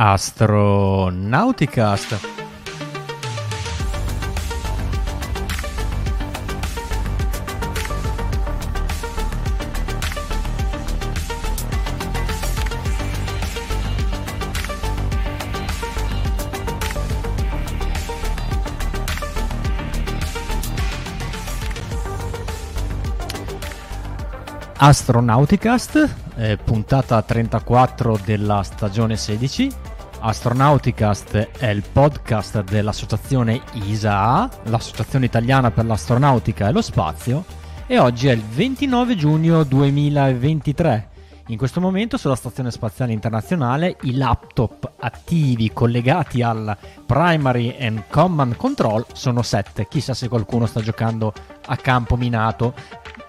Astronauticast. Astronauticast, eh, puntata 34 della stagione 16. Astronauticast è il podcast dell'associazione ISAA, l'Associazione Italiana per l'Astronautica e lo Spazio, e oggi è il 29 giugno 2023. In questo momento sulla Stazione Spaziale Internazionale i laptop attivi collegati al Primary and Command Control sono 7. Chissà se qualcuno sta giocando a campo minato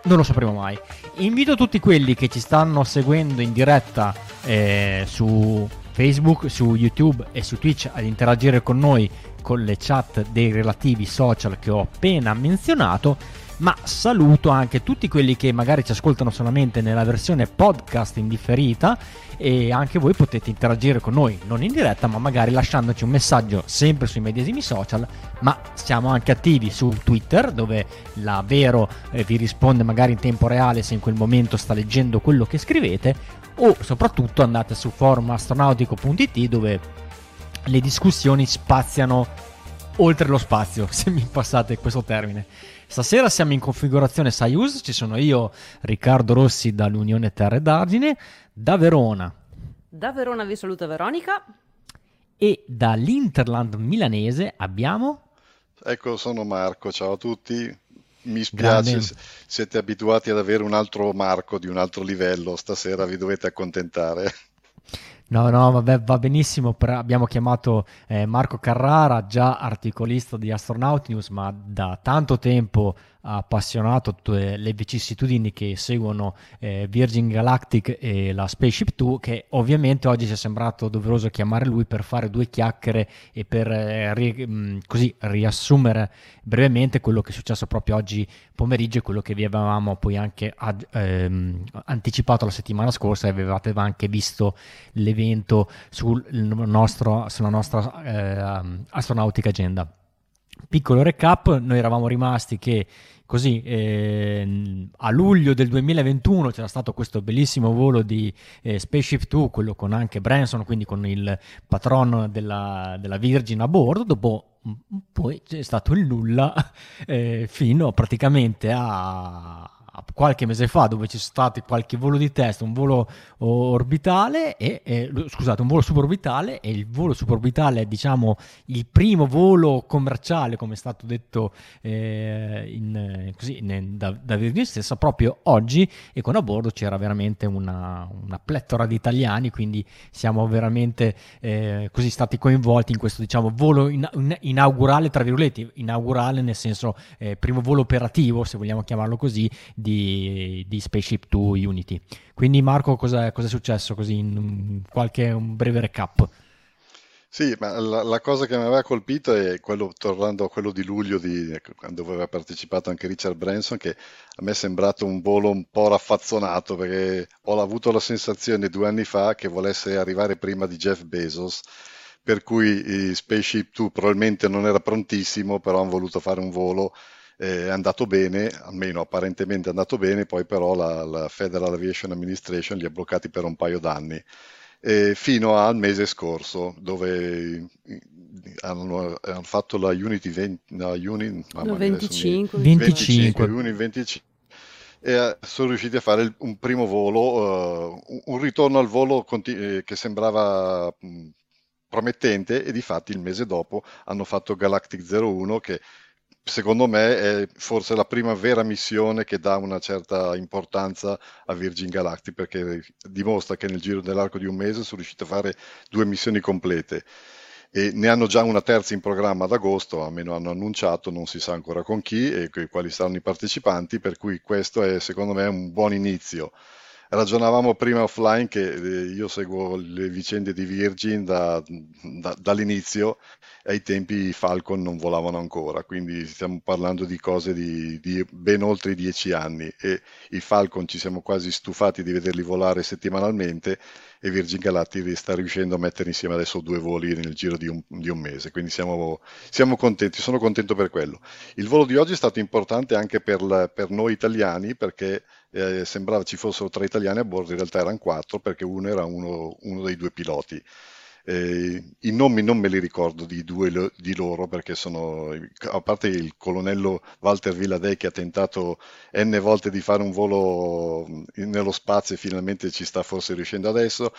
non lo sapremo mai. Invito tutti quelli che ci stanno seguendo in diretta eh, su Facebook, su YouTube e su Twitch ad interagire con noi con le chat dei relativi social che ho appena menzionato ma saluto anche tutti quelli che magari ci ascoltano solamente nella versione podcast indifferita e anche voi potete interagire con noi, non in diretta, ma magari lasciandoci un messaggio sempre sui medesimi social, ma siamo anche attivi su Twitter dove la Vero eh, vi risponde magari in tempo reale se in quel momento sta leggendo quello che scrivete o soprattutto andate su forumastronautico.it dove le discussioni spaziano oltre lo spazio, se mi passate questo termine. Stasera siamo in configurazione Soyuz, ci sono io, Riccardo Rossi dall'Unione Terre d'Argine, da Verona. Da Verona vi saluta Veronica. E dall'Interland milanese abbiamo... Ecco, sono Marco, ciao a tutti. Mi spiace, Grande. siete abituati ad avere un altro Marco di un altro livello, stasera vi dovete accontentare. No, no, vabbè, va benissimo. abbiamo chiamato eh, Marco Carrara, già articolista di Astronaut News, ma da tanto tempo appassionato tutte le vicissitudini che seguono eh, Virgin Galactic e la Spaceship 2 che ovviamente oggi ci è sembrato doveroso chiamare lui per fare due chiacchiere e per eh, ri, mm, così riassumere brevemente quello che è successo proprio oggi pomeriggio e quello che vi avevamo poi anche ad, ehm, anticipato la settimana scorsa e avevate anche visto l'evento sul nostro, sulla nostra eh, astronautica agenda. Piccolo recap, noi eravamo rimasti che così eh, a luglio del 2021 c'era stato questo bellissimo volo di eh, Spaceship 2, quello con anche Branson, quindi con il patron della, della Virgin a bordo, dopo poi c'è stato il nulla eh, fino praticamente a qualche mese fa dove sono stati qualche volo di test, un volo orbitale e, e, scusate, un volo suborbitale e il volo suborbitale è diciamo il primo volo commerciale come è stato detto eh, in, così, in, da, da Virgin stessa proprio oggi e con a bordo c'era veramente una, una pletora di italiani quindi siamo veramente eh, così stati coinvolti in questo diciamo volo in, inaugurale tra virgolette inaugurale nel senso eh, primo volo operativo se vogliamo chiamarlo così di di, di Spaceship 2 Unity. Quindi Marco, cosa è successo così in qualche un breve recap? Sì, ma la, la, cosa che mi aveva colpito è quello, tornando a quello di luglio, di, quando aveva partecipato anche Richard Branson, che a me è sembrato un volo un po' raffazzonato, perché ho avuto la sensazione due anni fa che volesse arrivare prima di Jeff Bezos, per cui Spaceship 2 probabilmente non era prontissimo, però hanno voluto fare un volo eh, è andato bene, almeno apparentemente è andato bene, poi però la, la Federal Aviation Administration li ha bloccati per un paio d'anni. Eh, fino al mese scorso dove hanno, hanno fatto la Unity 20, no, Uni, no, 25, mi, 25, 25. Uni 25 e eh, sono riusciti a fare un primo volo, uh, un ritorno al volo continu- che sembrava mh, promettente e di fatti il mese dopo hanno fatto Galactic 01 che secondo me è forse la prima vera missione che dà una certa importanza a Virgin Galactic perché dimostra che nel giro dell'arco di un mese sono riusciti a fare due missioni complete e ne hanno già una terza in programma ad agosto, almeno hanno annunciato, non si sa ancora con chi e quali saranno i partecipanti, per cui questo è secondo me un buon inizio. Ragionavamo prima offline che eh, io seguo le vicende di Virgin da, da, dall'inizio ai tempi i Falcon non volavano ancora, quindi stiamo parlando di cose di, di, ben oltre dieci anni e i Falcon ci siamo quasi stufati di vederli volare settimanalmente e Virgin Galactic sta riuscendo a mettere insieme adesso due voli nel giro di un, di un mese, quindi siamo, siamo, contenti, sono contento per quello. Il volo di oggi è stato importante anche per, per noi italiani perché eh, sembrava ci fossero tre italiani a bordo, in realtà erano quattro perché uno era uno, uno dei due piloti. Eh, I nomi non me li ricordo di due di loro perché sono, a parte il colonnello Walter Villadei che ha tentato n volte di fare un volo nello spazio e finalmente ci sta forse riuscendo adesso,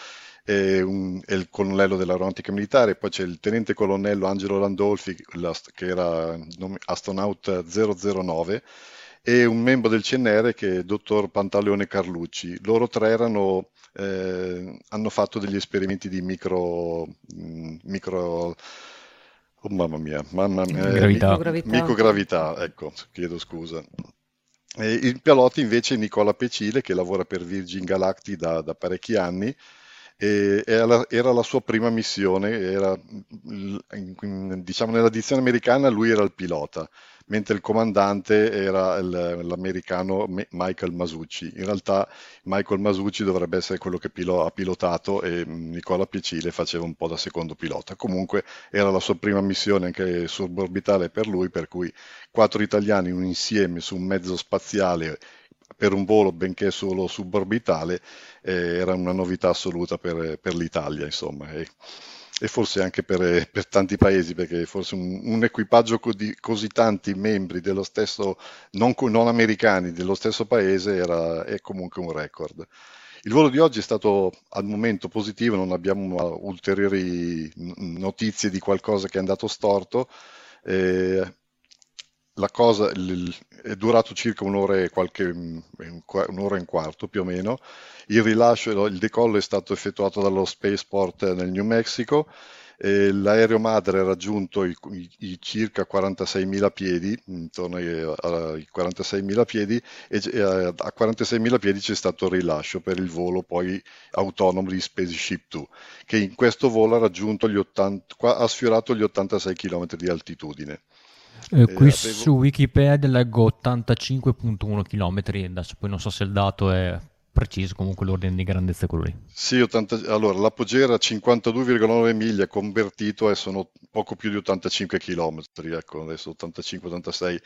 e, un, e il colonnello dell'aeronautica militare, poi c'è il tenente colonnello Angelo Landolfi che era astronaut 009 e un membro del CNR che è il dottor Pantaleone Carlucci. Loro tre erano eh, hanno fatto degli esperimenti di micro, mm, micro oh, mamma mia, mamma mia microgravità. Microgravità. microgravità, ecco, chiedo scusa. E il pilota invece è Nicola Pecile che lavora per Virgin Galactic da, da parecchi anni e era, era, la sua prima missione, era, diciamo nella dizione americana lui era il pilota mentre il comandante era il, l'americano Michael Masucci. In realtà Michael Masucci dovrebbe essere quello che pilo, ha pilotato e Nicola Piccile faceva un po' da secondo pilota. Comunque era la sua prima missione anche suborbitale per lui, per cui quattro italiani insieme su un mezzo spaziale per un volo benché solo suborbitale eh, era una novità assoluta per, per l'Italia, insomma. E, e forse anche per, per, tanti paesi, perché forse un, un equipaggio di così tanti membri dello stesso, non, non americani, dello stesso paese era, è comunque un record. Il volo di oggi è stato al momento positivo, non abbiamo ulteriori notizie di qualcosa che è andato storto. Eh, la cosa è durato circa un'ora e, qualche, un'ora e un quarto più o meno. Il rilascio, il decollo è stato effettuato dallo Spaceport nel New Mexico. E l'aereo madre ha raggiunto i, i, i circa 46.000 piedi, intorno ai, ai 46.000 piedi, e a, a 46.000 piedi c'è stato il rilascio per il volo poi autonomo di Spaceship 2, che in questo volo ha, raggiunto gli 80, ha sfiorato gli 86 km di altitudine. Eh, qui avevo... su Wikipedia leggo 85.1 km, adesso poi non so se il dato è preciso, comunque l'ordine di grandezza è quello lì. Sì, 80... allora l'apogeo era 52,9 miglia, convertito e sono poco più di 85 km, ecco, adesso 85-86,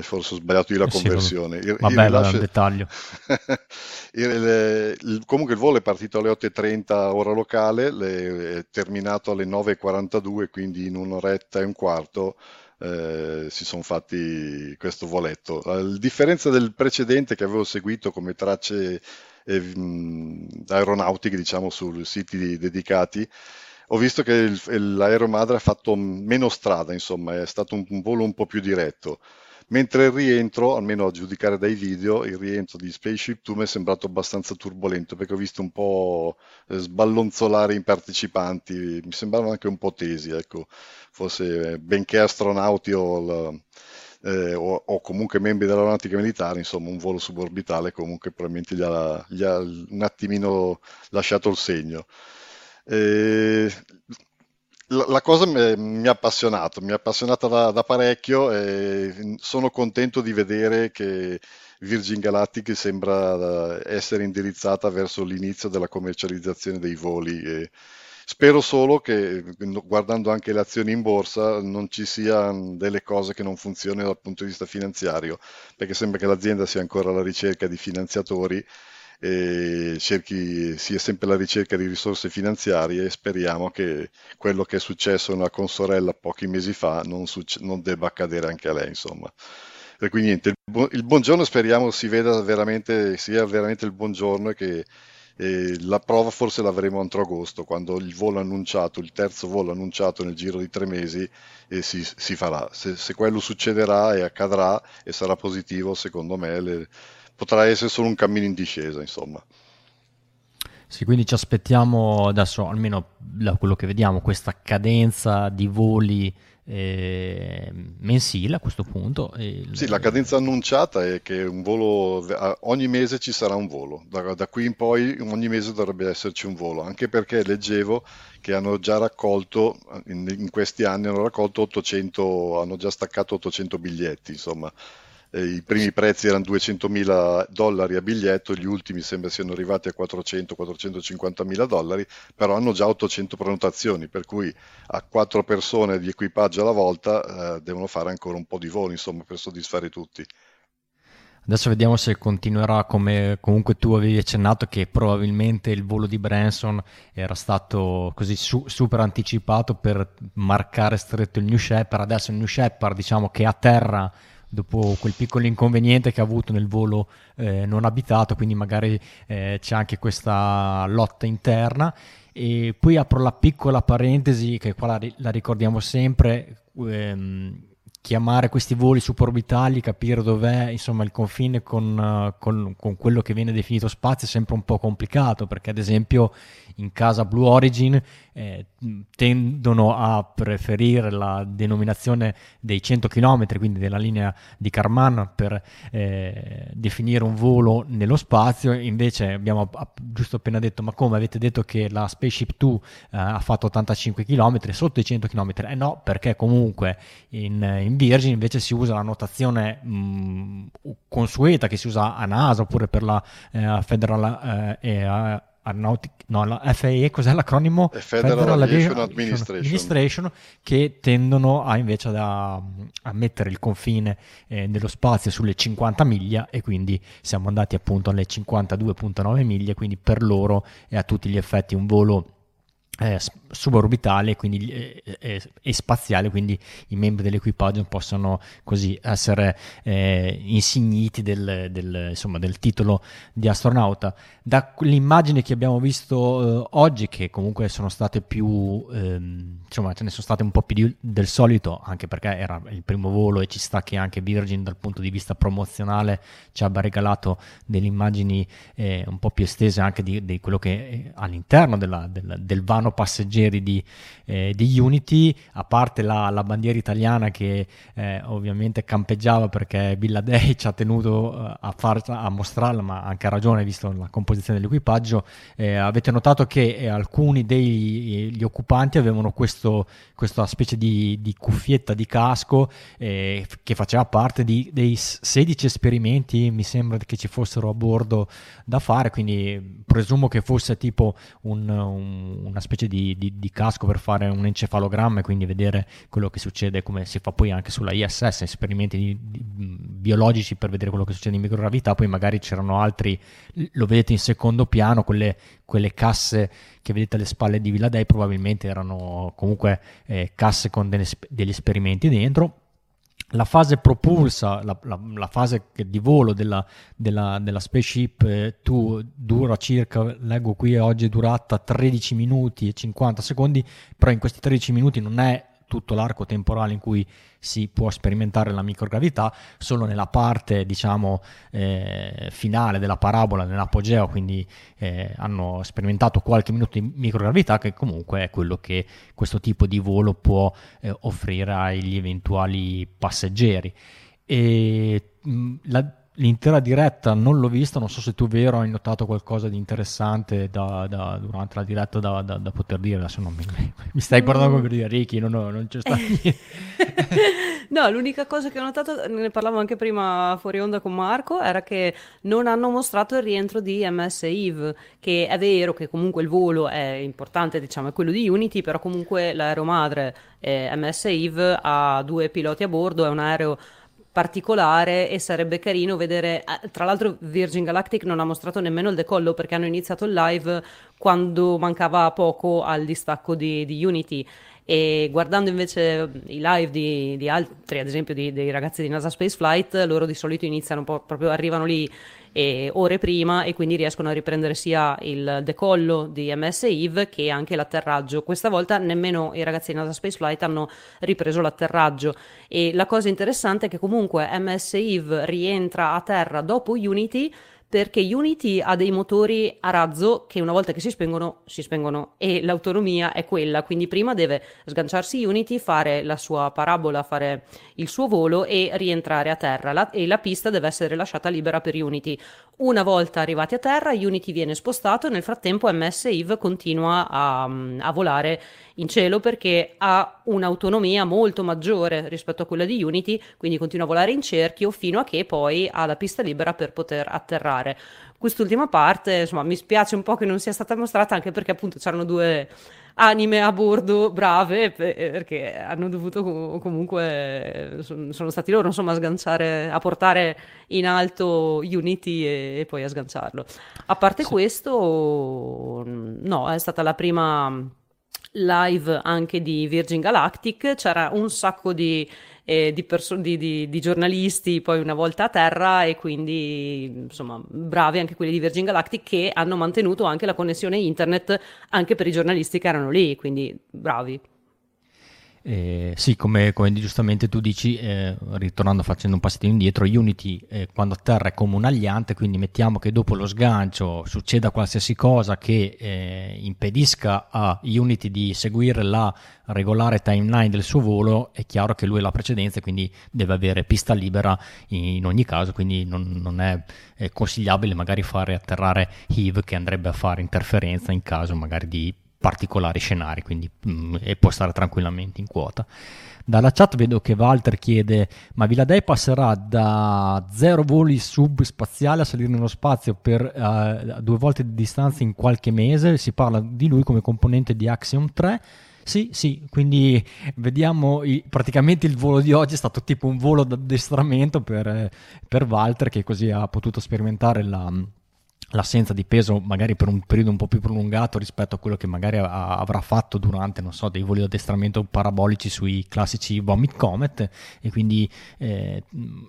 forse ho sbagliato io la conversione. Sì, il, vabbè, il rilascio... dettaglio. il, il, comunque il volo è partito alle 8.30 ora locale, le... è terminato alle 9.42, quindi in un'oretta e un quarto eh, si sono fatti questo voletto. A differenza del precedente che avevo seguito come tracce eh, aeronautiche, diciamo, su siti dedicati, ho visto che il, l'aereo madre ha fatto meno strada, insomma, è stato un, un volo un po' più diretto mentre il rientro, almeno a giudicare dai video, il rientro di Spaceship Two mi è sembrato abbastanza turbolento perché ho visto un po' eh, sballonzolare i partecipanti, mi sembravano anche un po' tesi, ecco, forse benché astronauti o, eh, o, o comunque membri dell'aeronautica militare, insomma un volo suborbitale comunque probabilmente gli ha, gli ha un attimino lasciato il segno. Eh, la, cosa mi, ha appassionato, mi ha appassionato da, da, parecchio e sono contento di vedere che Virgin Galactic sembra essere indirizzata verso l'inizio della commercializzazione dei voli. E spero solo che, guardando anche le azioni in borsa, non ci siano delle cose che non funzionino dal punto di vista finanziario, perché sembra che l'azienda sia ancora alla ricerca di finanziatori e cerchi, sia sempre alla ricerca di risorse finanziarie e speriamo che quello che è successo a una consorella pochi mesi fa non, succe- non debba accadere anche a lei, insomma. Per cui niente, il, bu- il, buongiorno speriamo si veda veramente, sia veramente il buongiorno e che e la prova forse l'avremo entro agosto, quando il volo annunciato, il terzo volo annunciato nel giro di tre mesi, si, si, farà. Se, se, quello succederà e accadrà e sarà positivo, secondo me le, potrà essere solo un cammino in discesa, insomma. Sì, quindi ci aspettiamo adesso, almeno da quello che vediamo, questa cadenza di voli eh, mensile a questo punto. Il... Sì, la cadenza annunciata è che un volo, ogni mese ci sarà un volo, da, da, qui in poi ogni mese dovrebbe esserci un volo, anche perché leggevo che hanno già raccolto, in, in questi anni hanno raccolto 800, hanno già staccato 800 biglietti, insomma eh, i primi prezzi erano 200.000 dollari a biglietto, gli ultimi sembra siano arrivati a 400-450.000 dollari, però hanno già 800 prenotazioni, per cui a quattro persone di equipaggio alla volta eh, devono fare ancora un po' di voli, insomma, per soddisfare tutti. Adesso vediamo se continuerà come comunque tu avevi accennato che probabilmente il volo di Branson era stato così su, super anticipato per marcare stretto il New Shepard. Adesso il New Shepard diciamo che a terra dopo quel piccolo inconveniente che ha avuto nel volo eh, non abitato, quindi magari eh, c'è anche questa lotta interna. E poi apro la piccola parentesi che qua la, la ricordiamo sempre. Ehm, chiamare questi voli suborbitali, capire dov'è insomma, il confine con, uh, con, con, quello che viene definito spazio è sempre un po' complicato perché ad esempio in casa Blue Origin eh, tendono a preferire la denominazione dei 100 km, quindi della linea di Karman per eh, definire un volo nello spazio, invece abbiamo giusto appena detto ma come avete detto che la Spaceship 2 eh, ha fatto 85 km sotto i 100 km? Eh no, perché comunque in, in Virgin invece si usa la notazione mh, consueta che si usa a NASA oppure per la eh, Federal eh, Aeronautic, no, la FAA, cos'è l'acronimo? Federal, Federal Aviation Administration. Administration. che tendono a invece a, a mettere il confine eh, dello spazio sulle 50 miglia e quindi siamo andati appunto alle 52.9 miglia, quindi per loro è a tutti gli effetti un volo eh, suborbitale quindi, eh, eh, e spaziale, quindi i membri dell'equipaggio possono così essere eh, insigniti del, del, insomma, del, titolo di astronauta. Da l'immagine che abbiamo visto eh, oggi, che comunque sono state più, ehm, insomma, ce ne sono state un po' più di, del solito, anche perché era il primo volo e ci sta che anche Virgin dal punto di vista promozionale ci abbia regalato delle immagini eh, un po' più estese anche di, di quello che all'interno della, del, del vano passeggeri di, eh, di Unity, a parte la, la bandiera italiana che eh, ovviamente campeggiava perché Billadei ci ha tenuto eh, a, far, a, mostrarla, ma anche a ragione visto la composizione dell'equipaggio, eh, avete notato che eh, alcuni degli occupanti avevano questo, questa specie di, di, cuffietta di casco che faceva parte di, dei 16 esperimenti, mi sembra che ci fossero a bordo da fare, quindi presumo che fosse tipo un, un, una specie specie di, di, di, casco per fare un encefalogramma e quindi vedere quello che succede, come si fa poi anche sulla ISS, esperimenti di, biologici per vedere quello che succede in microgravità, poi magari c'erano altri, lo vedete in secondo piano, quelle, quelle casse che vedete alle spalle di Villa Dei probabilmente erano comunque eh, casse con delle, degli esperimenti dentro la fase propulsa, la, la, la fase di volo della, della, della Spaceship 2 eh, dura circa, leggo qui oggi è durata 13 minuti e 50 secondi, però in questi 13 minuti non è tutto l'arco temporale in cui si può sperimentare la microgravità, solo nella parte diciamo eh, finale della parabola, nell'apogeo, quindi eh, hanno sperimentato qualche minuto di microgravità che comunque è quello che questo tipo di volo può eh, offrire agli eventuali passeggeri. E mh, la, l'intera diretta non l'ho vista, non so se tu vero hai notato qualcosa di interessante da, da, durante la diretta da, da, poter dire, adesso non mi, mi stai guardando come per dire Ricky, no, no, non c'è stato niente. no, l'unica cosa che ho notato, ne parlavo anche prima fuori onda con Marco, era che non hanno mostrato il rientro di MS Eve, che è vero che comunque il volo è importante, diciamo, è quello di Unity, però comunque l'aereo madre eh, MS Eve ha due piloti a bordo, è un aereo particolare e sarebbe carino vedere eh, tra l'altro Virgin Galactic non ha mostrato nemmeno il decollo perché hanno iniziato il live quando mancava poco al distacco di, di Unity. E guardando invece i live di, di altri ad esempio di, dei ragazzi di NASA Space Flight loro di solito iniziano proprio arrivano lì e ore prima e quindi riescono a riprendere sia il decollo di MS Eve che anche l'atterraggio. Questa volta nemmeno i ragazzi di NASA Spaceflight hanno ripreso l'atterraggio e la cosa interessante è che comunque MS Eve rientra a terra dopo Unity perché Unity ha dei motori a razzo che una volta che si spengono, si spengono. E l'autonomia è quella, quindi prima deve sganciarsi Unity, fare la sua parabola, fare il suo volo e rientrare a terra. La, e la pista deve essere lasciata libera per Unity. Una volta arrivati a terra, Unity viene spostato. E nel frattempo MS Eve continua a, a volare in cielo perché ha un'autonomia molto maggiore rispetto a quella di Unity, quindi continua a volare in cerchio fino a che poi ha la pista libera per poter atterrare. Quest'ultima parte, insomma, mi spiace un po' che non sia stata mostrata anche perché appunto c'erano due anime a bordo brave perché hanno dovuto comunque sono stati loro insomma a sganciare a portare in alto Unity e, e poi a sganciarlo a parte sì. questo no è stata la prima live anche di Virgin Galactic c'era un sacco di eh, di, perso- di, di, giornalisti poi una volta a terra e quindi insomma bravi anche quelli di Virgin Galactic che hanno mantenuto anche la connessione internet anche per i giornalisti che erano lì, quindi bravi. Eh, sì, come, come, giustamente tu dici, eh, ritornando facendo un passettino indietro, Unity eh, quando atterra è come un aliante, quindi mettiamo che dopo lo sgancio succeda qualsiasi cosa che eh, impedisca a Unity di seguire la regolare timeline del suo volo, è chiaro che lui è la precedenza e quindi deve avere pista libera in ogni caso, quindi non, non è, è consigliabile magari fare atterrare Eve che andrebbe a fare interferenza in caso magari di particolari scenari, quindi mh, mm, e può stare tranquillamente in quota. Dalla chat vedo che Walter chiede: Ma Viladei passerà da zero voli subspaziali a salire nello spazio per uh, due volte di distanza in qualche mese? Si parla di lui come componente di Axiom 3. Sì, sì, quindi vediamo i, praticamente il volo di oggi è stato tipo un volo d'addestramento per, per Walter che così ha potuto sperimentare la, l'assenza di peso magari per un periodo un po' più prolungato rispetto a quello che magari a- avrà fatto durante, non so, dei voli di addestramento parabolici sui classici Vomit Comet. E quindi eh,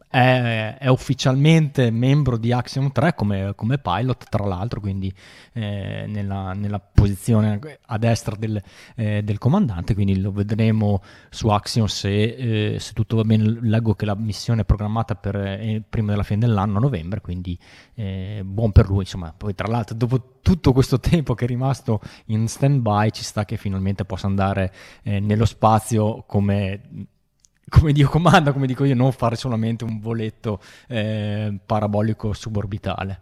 è, è, ufficialmente membro di Axiom 3 come, come pilot tra l'altro, quindi eh, nella, nella, posizione a destra del, eh, del, comandante, quindi lo vedremo su Axiom se, eh, se, tutto va bene, leggo che la missione è programmata per eh, prima della fine dell'anno, a novembre, quindi eh, buon per lui insomma, poi tra l'altro dopo tutto questo tempo che è rimasto in stand by ci sta che finalmente possa andare eh, nello spazio come come Dio comanda, come dico io, non fare solamente un voletto eh, parabolico suborbitale.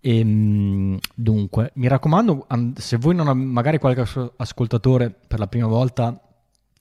E, ehm, dunque, mi raccomando, se voi non ha, magari qualche ascoltatore per la prima volta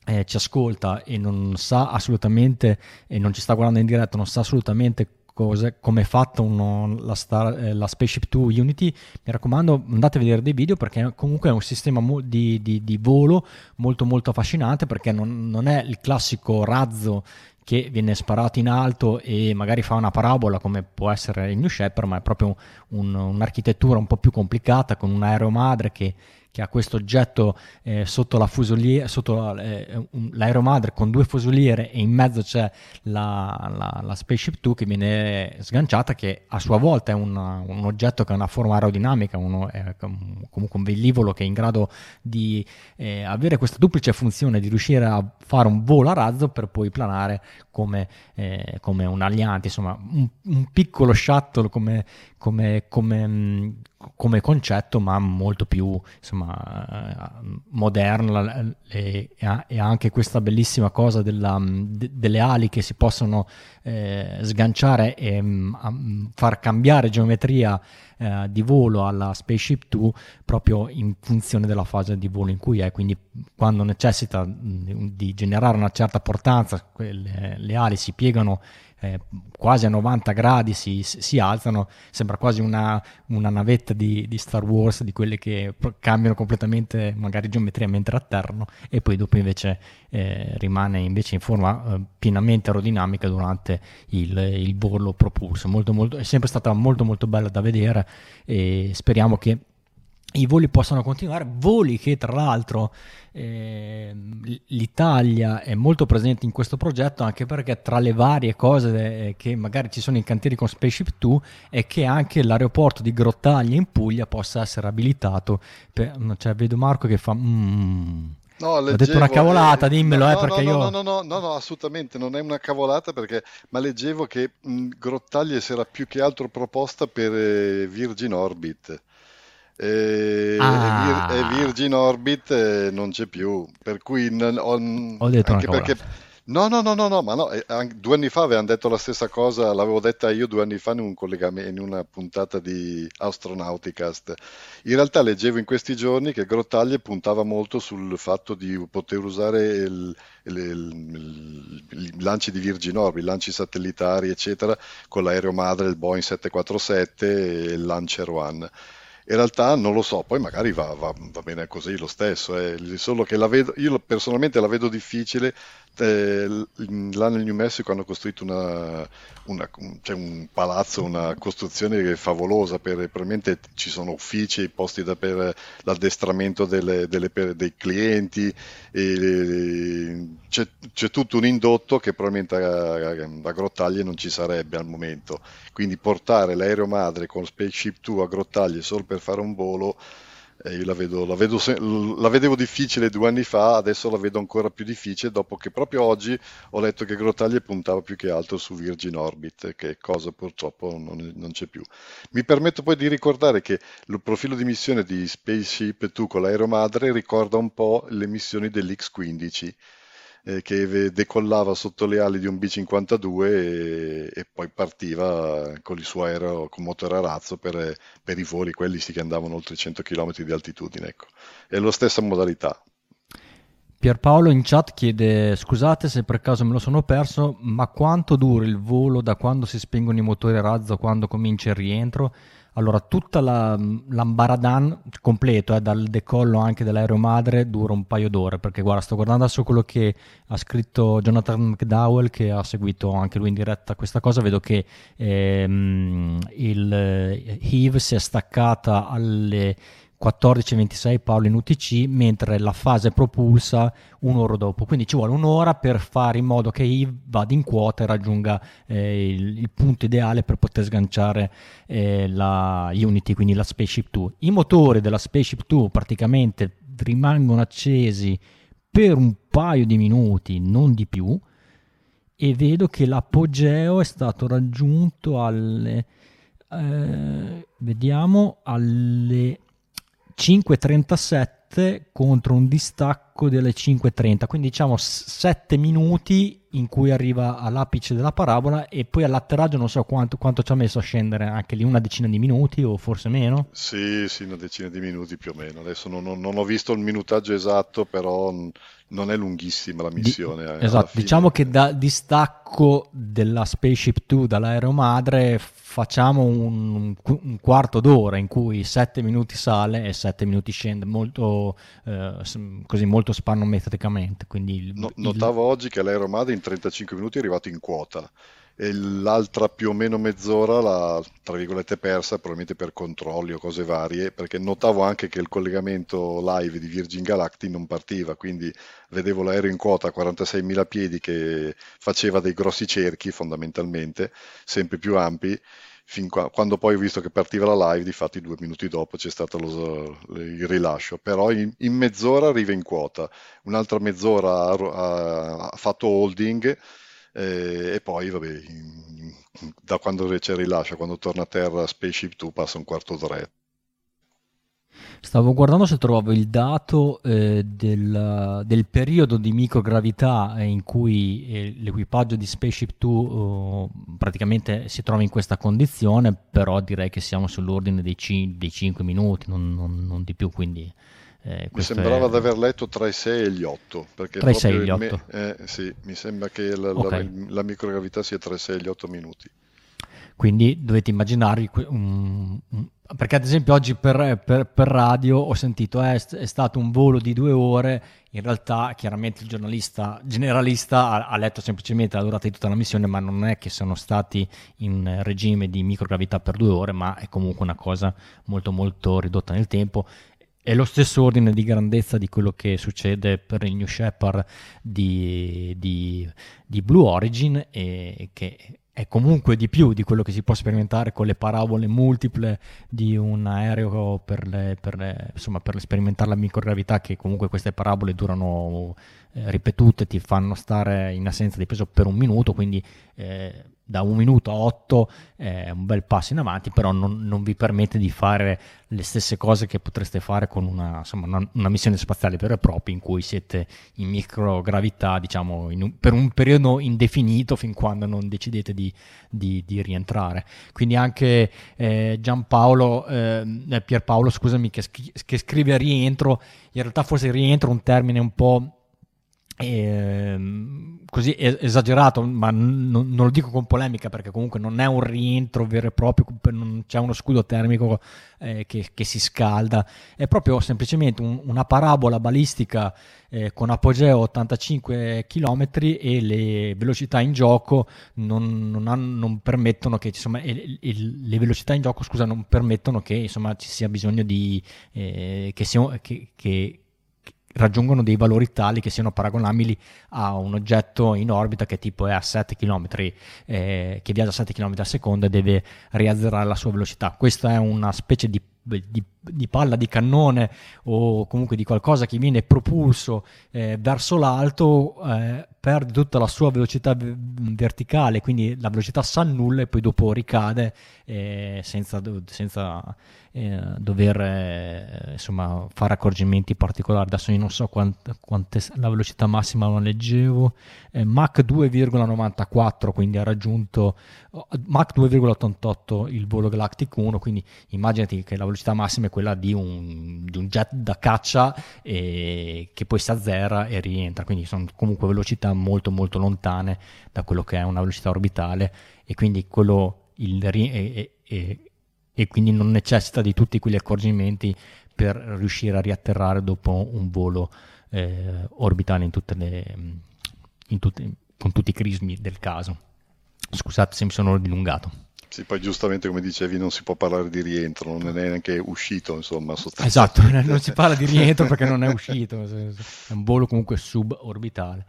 eh, ci ascolta e non sa assolutamente, e non ci sta guardando in diretta, non sa assolutamente cose, come è fatto uno, la, Star, eh, la, Spaceship 2 Unity, mi raccomando andate a vedere dei video perché comunque è un sistema mo- di, di, di, volo molto molto affascinante perché non, non è il classico razzo che viene sparato in alto e magari fa una parabola come può essere il New Shepard, ma è proprio un, un'architettura un po' più complicata con un aereo madre che che ha questo oggetto eh, sotto, la fusoliera, sotto eh, un, l'aeromadre con due fusoliere e in mezzo c'è la, la, la, Spaceship 2 che viene sganciata che a sua volta è una, un oggetto che ha una forma aerodinamica, uno, è comunque un velivolo che è in grado di eh, avere questa duplice funzione di riuscire a fare un volo a razzo per poi planare come, eh, come un aliante, insomma un, un piccolo shuttle come, come, come, come concetto, ma molto più insomma, moderno. E, e, anche questa bellissima cosa della, de, delle ali che si possono eh, sganciare e um, far cambiare geometria eh, di volo alla Spaceship 2 proprio in funzione della fase di volo in cui è, quindi quando necessita di generare una certa portanza, quelle, le ali si piegano eh, quasi a 90 gradi si, si alzano, sembra quasi una, una navetta di, di, Star Wars, di quelle che cambiano completamente magari geometria mentre atterrano e poi dopo invece eh, rimane invece in forma eh, pienamente aerodinamica durante il, il volo propulso. Molto, molto, è sempre stata molto molto bella da vedere e speriamo che i voli possano continuare, voli che tra l'altro eh, l'Italia è molto presente in questo progetto anche perché tra le varie cose eh, che magari ci sono in cantieri con Spaceship 2 è che anche l'aeroporto di Grottaglia in Puglia possa essere abilitato, per, cioè vedo Marco che fa... Mm, No, leggevo, Ho detto una cavolata, eh, dimmelo, no, eh, perché no, io... No, no, no, no, no, assolutamente, non è una cavolata perché... Ma leggevo che mh, Grottaglie si era più che altro proposta per eh, Virgin Orbit. E, ah. e Virgin Orbit eh, non c'è più, per cui non, ho, ho detto anche perché No, no, no, no, no, ma no, eh, due anni fa avevano detto la stessa cosa, l'avevo detta io due anni fa in, un in una puntata di Astronauticast. In realtà leggevo in questi giorni che Grottaglie puntava molto sul fatto di poter usare i lanci di Virgin Orbit, i lanci satellitari, eccetera, con l'aereo madre, il Boeing 747 e il Launcher One. In realtà non lo so, poi magari va, va, va bene così lo stesso, eh. solo che la vedo, io personalmente la vedo difficile eh, là nel New Mexico hanno costruito una, una, cioè un palazzo, una costruzione favolosa, per, probabilmente ci sono uffici, posti da, per l'addestramento delle, delle, per, dei clienti, c'è, c'è, tutto un indotto che probabilmente a, a, a Grottaglie non ci sarebbe al momento. Quindi portare l'aereo madre con Spaceship 2 a Grottaglie solo per fare un volo eh, io la, vedo, la, vedo la, vedevo difficile due anni fa, adesso la vedo ancora più difficile dopo che proprio oggi ho letto che Grottaglie puntava più che altro su Virgin Orbit, che cosa purtroppo non, non c'è più. Mi permetto poi di ricordare che il profilo di missione di Spaceship 2 con l'aereo madre ricorda un po' le missioni dell'X-15 eh, che decollava sotto le ali di un B-52 e, e poi partiva con il suo aereo con motore a razzo per, per i voli, quelli sì che andavano oltre 100 km di altitudine. Ecco. È la stessa modalità. Pierpaolo in chat chiede scusate se per caso me lo sono perso, ma quanto dura il volo da quando si spengono i motori a razzo a quando comincia il rientro? Allora, tutta la, l'ambaradan completo, eh, dal decollo anche dell'aereo madre, dura un paio d'ore, perché guarda, sto guardando adesso quello che ha scritto Jonathan McDowell, che ha seguito anche lui in diretta questa cosa, vedo che ehm, il eh, si è staccata alle 14.26 Paolo in UTC, mentre la fase propulsa un'ora dopo. Quindi ci vuole un'ora per fare in modo che I vada in quota e raggiunga eh, il, il, punto ideale per poter sganciare eh, la Unity, quindi la Spaceship 2. I motori della Spaceship 2 praticamente rimangono accesi per un paio di minuti, non di più, e vedo che l'apogeo è stato raggiunto alle... Eh, vediamo alle 5.37 contro un distacco delle 5.30, quindi diciamo 7 minuti in cui arriva all'apice della parabola e poi all'atterraggio non so quanto, quanto ci ha messo a scendere, anche lì una decina di minuti o forse meno? Sì, sì, una decina di minuti più o meno. Adesso non, non, non ho visto il minutaggio esatto, però non è lunghissima la missione. Di, eh, esatto, diciamo che da distacco della Spaceship 2 dall'aereo madre facciamo un, un, quarto d'ora in cui 7 minuti sale e 7 minuti scende molto, eh, così, molto spannometricamente. Quindi il, no, notavo il... oggi che l'aereo madre in 35 minuti è arrivato in quota e l'altra più o meno mezz'ora l'ha tra virgolette persa probabilmente per controlli o cose varie perché notavo anche che il collegamento live di Virgin Galactic non partiva quindi vedevo l'aereo in quota a 46.000 piedi che faceva dei grossi cerchi fondamentalmente sempre più ampi fin qua, quando poi ho visto che partiva la live difatti due minuti dopo c'è stato lo, il rilascio. Però in, in, mezz'ora arriva in quota. Un'altra mezz'ora ha, ha fatto holding eh, e poi vabbè, da quando c'è il rilascio, quando torna a terra Spaceship 2 passa un quarto d'ora. Stavo guardando se trovavo il dato eh, del, del, periodo di microgravità eh, in cui eh, l'equipaggio di Spaceship 2 uh, praticamente si trova in questa condizione, però direi che siamo sull'ordine dei, c- dei 5 minuti, non, non, non di più, quindi eh, mi sembrava è... di aver letto tra i 6 e gli 8. Perché tra i 6 e gli 8? Me... Eh, sì, mi sembra che la, okay. la, la, microgravità sia tra i 6 e gli 8 minuti. Quindi dovete immaginarvi un, perché ad esempio oggi per, per, per radio ho sentito eh, è stato un volo di due ore, in realtà chiaramente il giornalista generalista ha, ha, letto semplicemente la durata di tutta la missione, ma non è che sono stati in regime di microgravità per due ore, ma è comunque una cosa molto molto ridotta nel tempo è lo stesso ordine di grandezza di quello che succede per il New Shepard di, di, di Blue Origin e che è comunque di più di quello che si può sperimentare con le parabole multiple di un aereo per, le, per, le, insomma, per sperimentare la microgravità che comunque queste parabole durano eh, ripetute ti fanno stare in assenza di peso per un minuto quindi eh, da un minuto a otto è un bel passo in avanti, però non, non, vi permette di fare le stesse cose che potreste fare con una, insomma, una, una missione spaziale vera e propria in cui siete in microgravità, diciamo, un, per un periodo indefinito fin quando non decidete di, di, di rientrare. Quindi anche eh, Giampaolo, eh, Pierpaolo, scusami, che, che scrive rientro, in realtà forse rientro è un termine un po' eh, così esagerato, ma n- non lo dico con polemica perché comunque non è un rientro vero e proprio, non c'è uno scudo termico eh, che, che, si scalda, è proprio semplicemente un, una parabola balistica eh, con apogeo 85 km e le velocità in gioco non, non, hanno, non permettono che insomma, il, il, le velocità in gioco scusa, non permettono che insomma, ci sia bisogno di eh, che, sia, che, che raggiungono dei valori tali che siano paragonabili a un oggetto in orbita che tipo è a 7 km, eh, che viaggia a 7 km al secondo e deve riazzerare la sua velocità. Questa è una specie di di, di, palla di cannone o comunque di qualcosa che viene propulso eh, verso l'alto eh, perde tutta la sua velocità verticale quindi la velocità s'annulla e poi dopo ricade eh, senza, senza eh, dover eh, insomma, fare accorgimenti particolari. Adesso io non so quant, quante la velocità massima lo leggevo. Eh, Mach 2,94 quindi ha raggiunto Mach 2,88 il volo Galactic 1 quindi immaginati che la velocità massima è quella di un, di un jet da caccia eh, che poi si azzera e rientra quindi sono comunque velocità molto molto lontane da quello che è una velocità orbitale e quindi quello il, e, e, e quindi non necessita di tutti quegli accorgimenti per riuscire a riatterrare dopo un volo eh, orbitale in tutte le, in tutte, con tutti i crismi del caso. Scusate se mi sono dilungato. Sì, poi giustamente come dicevi non si può parlare di rientro, non è neanche uscito, insomma. Esatto, non si parla di rientro perché non è uscito, è un volo comunque suborbitale.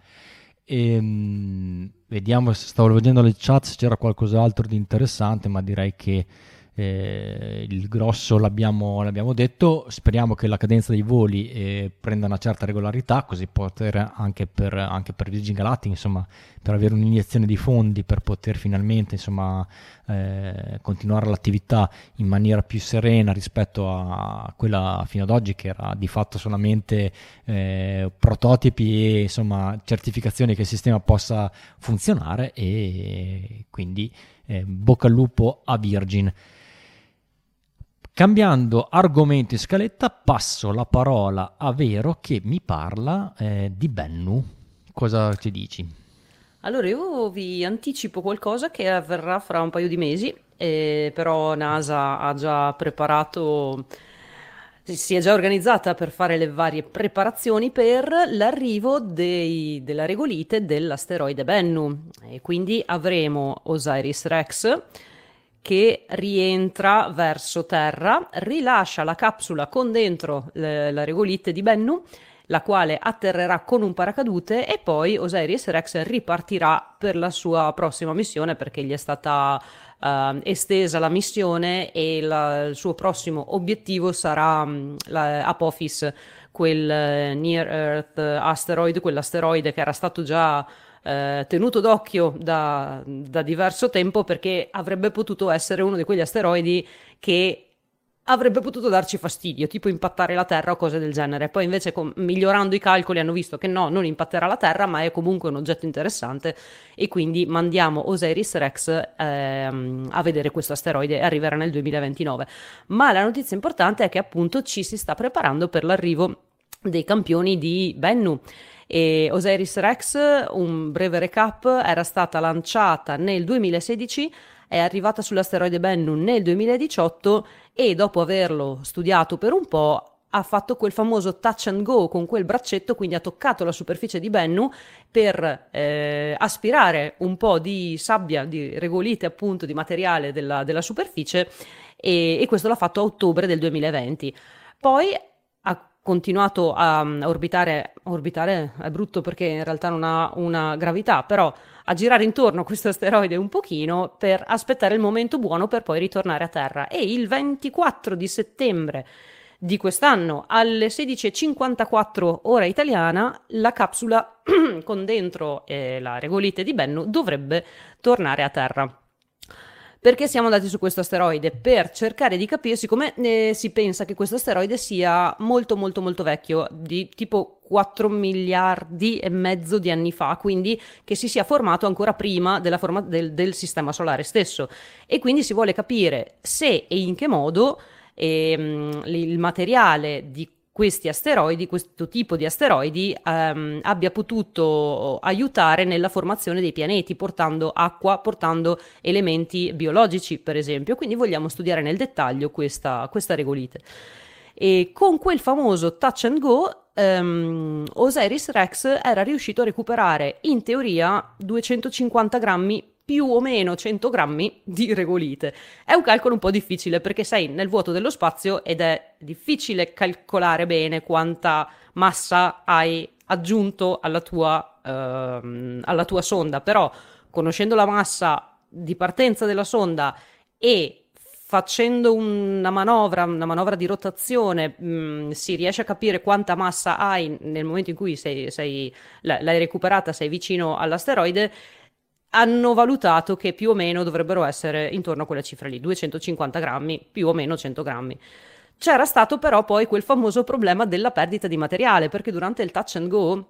E, ehm, vediamo, stavo vedendo le chat se c'era qualcos'altro di interessante, ma direi che eh, il grosso l'abbiamo, l'abbiamo, detto, speriamo che la cadenza dei voli eh, prenda una certa regolarità, così poter anche per, anche per Virgin Galactic, insomma, per avere un'iniezione di fondi per poter finalmente insomma, eh, continuare l'attività in maniera più serena rispetto a quella fino ad oggi che era di fatto solamente eh, prototipi e insomma, certificazioni che il sistema possa funzionare e quindi eh, bocca al lupo a Virgin. Cambiando argomento in scaletta, passo la parola a Vero che mi parla eh, di Bennu. Cosa ci dici? Allora, io vi anticipo qualcosa che avverrà fra un paio di mesi, eh, però NASA ha già preparato, si è già organizzata per fare le varie preparazioni per l'arrivo dei, della regolite dell'asteroide Bennu. E quindi avremo Osiris Rex che rientra verso terra, rilascia la capsula con dentro le, la regolite di Bennu, la quale atterrerà con un paracadute e poi Osiris Rex ripartirà per la sua prossima missione perché gli è stata uh, estesa la missione e la, il suo prossimo obiettivo sarà um, la Apophis, quel uh, Near Earth Asteroid, quell'asteroide che era stato già eh, tenuto d'occhio da, da diverso tempo perché avrebbe potuto essere uno di quegli asteroidi che avrebbe potuto darci fastidio, tipo impattare la Terra o cose del genere. Poi invece con, migliorando i calcoli hanno visto che no, non impatterà la Terra, ma è comunque un oggetto interessante e quindi mandiamo Osiris Rex ehm, a vedere questo asteroide arriverà nel 2029. Ma la notizia importante è che appunto ci si sta preparando per l'arrivo dei campioni di Bennu e Osiris Rex, un breve recap, era stata lanciata nel 2016, è arrivata sull'asteroide Bennu nel 2018 e dopo averlo studiato per un po' ha fatto quel famoso touch and go con quel braccetto, quindi ha toccato la superficie di Bennu per eh, aspirare un po' di sabbia, di regolite appunto, di materiale della, della superficie e, e questo l'ha fatto a ottobre del 2020. Poi continuato a, orbitare, orbitare è brutto perché in realtà non ha una gravità, però a girare intorno a questo asteroide un pochino per aspettare il momento buono per poi ritornare a Terra. E il 24 di settembre di quest'anno alle 16.54 ora italiana la capsula con dentro eh, la regolite di Bennu dovrebbe tornare a terra. Perché siamo andati su questo asteroide? Per cercare di capire, siccome eh, si pensa che questo asteroide sia molto molto molto vecchio, di tipo 4 miliardi e mezzo di anni fa, quindi che si sia formato ancora prima forma del, del sistema solare stesso. E quindi si vuole capire se e in che modo ehm, il materiale di questi asteroidi, questo tipo di asteroidi, ehm, abbia potuto aiutare nella formazione dei pianeti, portando acqua, portando elementi biologici, per esempio. Quindi vogliamo studiare nel dettaglio questa, questa regolite. E con quel famoso touch and go, ehm, Osiris Rex era riuscito a recuperare in teoria 250 grammi più o meno 100 grammi di regolite. È un calcolo un po' difficile perché sei nel vuoto dello spazio ed è difficile calcolare bene quanta massa hai aggiunto alla tua, ehm, alla tua sonda, però conoscendo la massa di partenza della sonda e facendo una manovra, una manovra di rotazione, mh, mm, si riesce a capire quanta massa hai nel momento in cui sei, sei, l'hai recuperata, sei vicino all'asteroide hanno valutato che più o meno dovrebbero essere intorno a quella cifra lì, 250 grammi, più o meno 100 grammi. C'era stato però poi quel famoso problema della perdita di materiale, perché durante il touch and go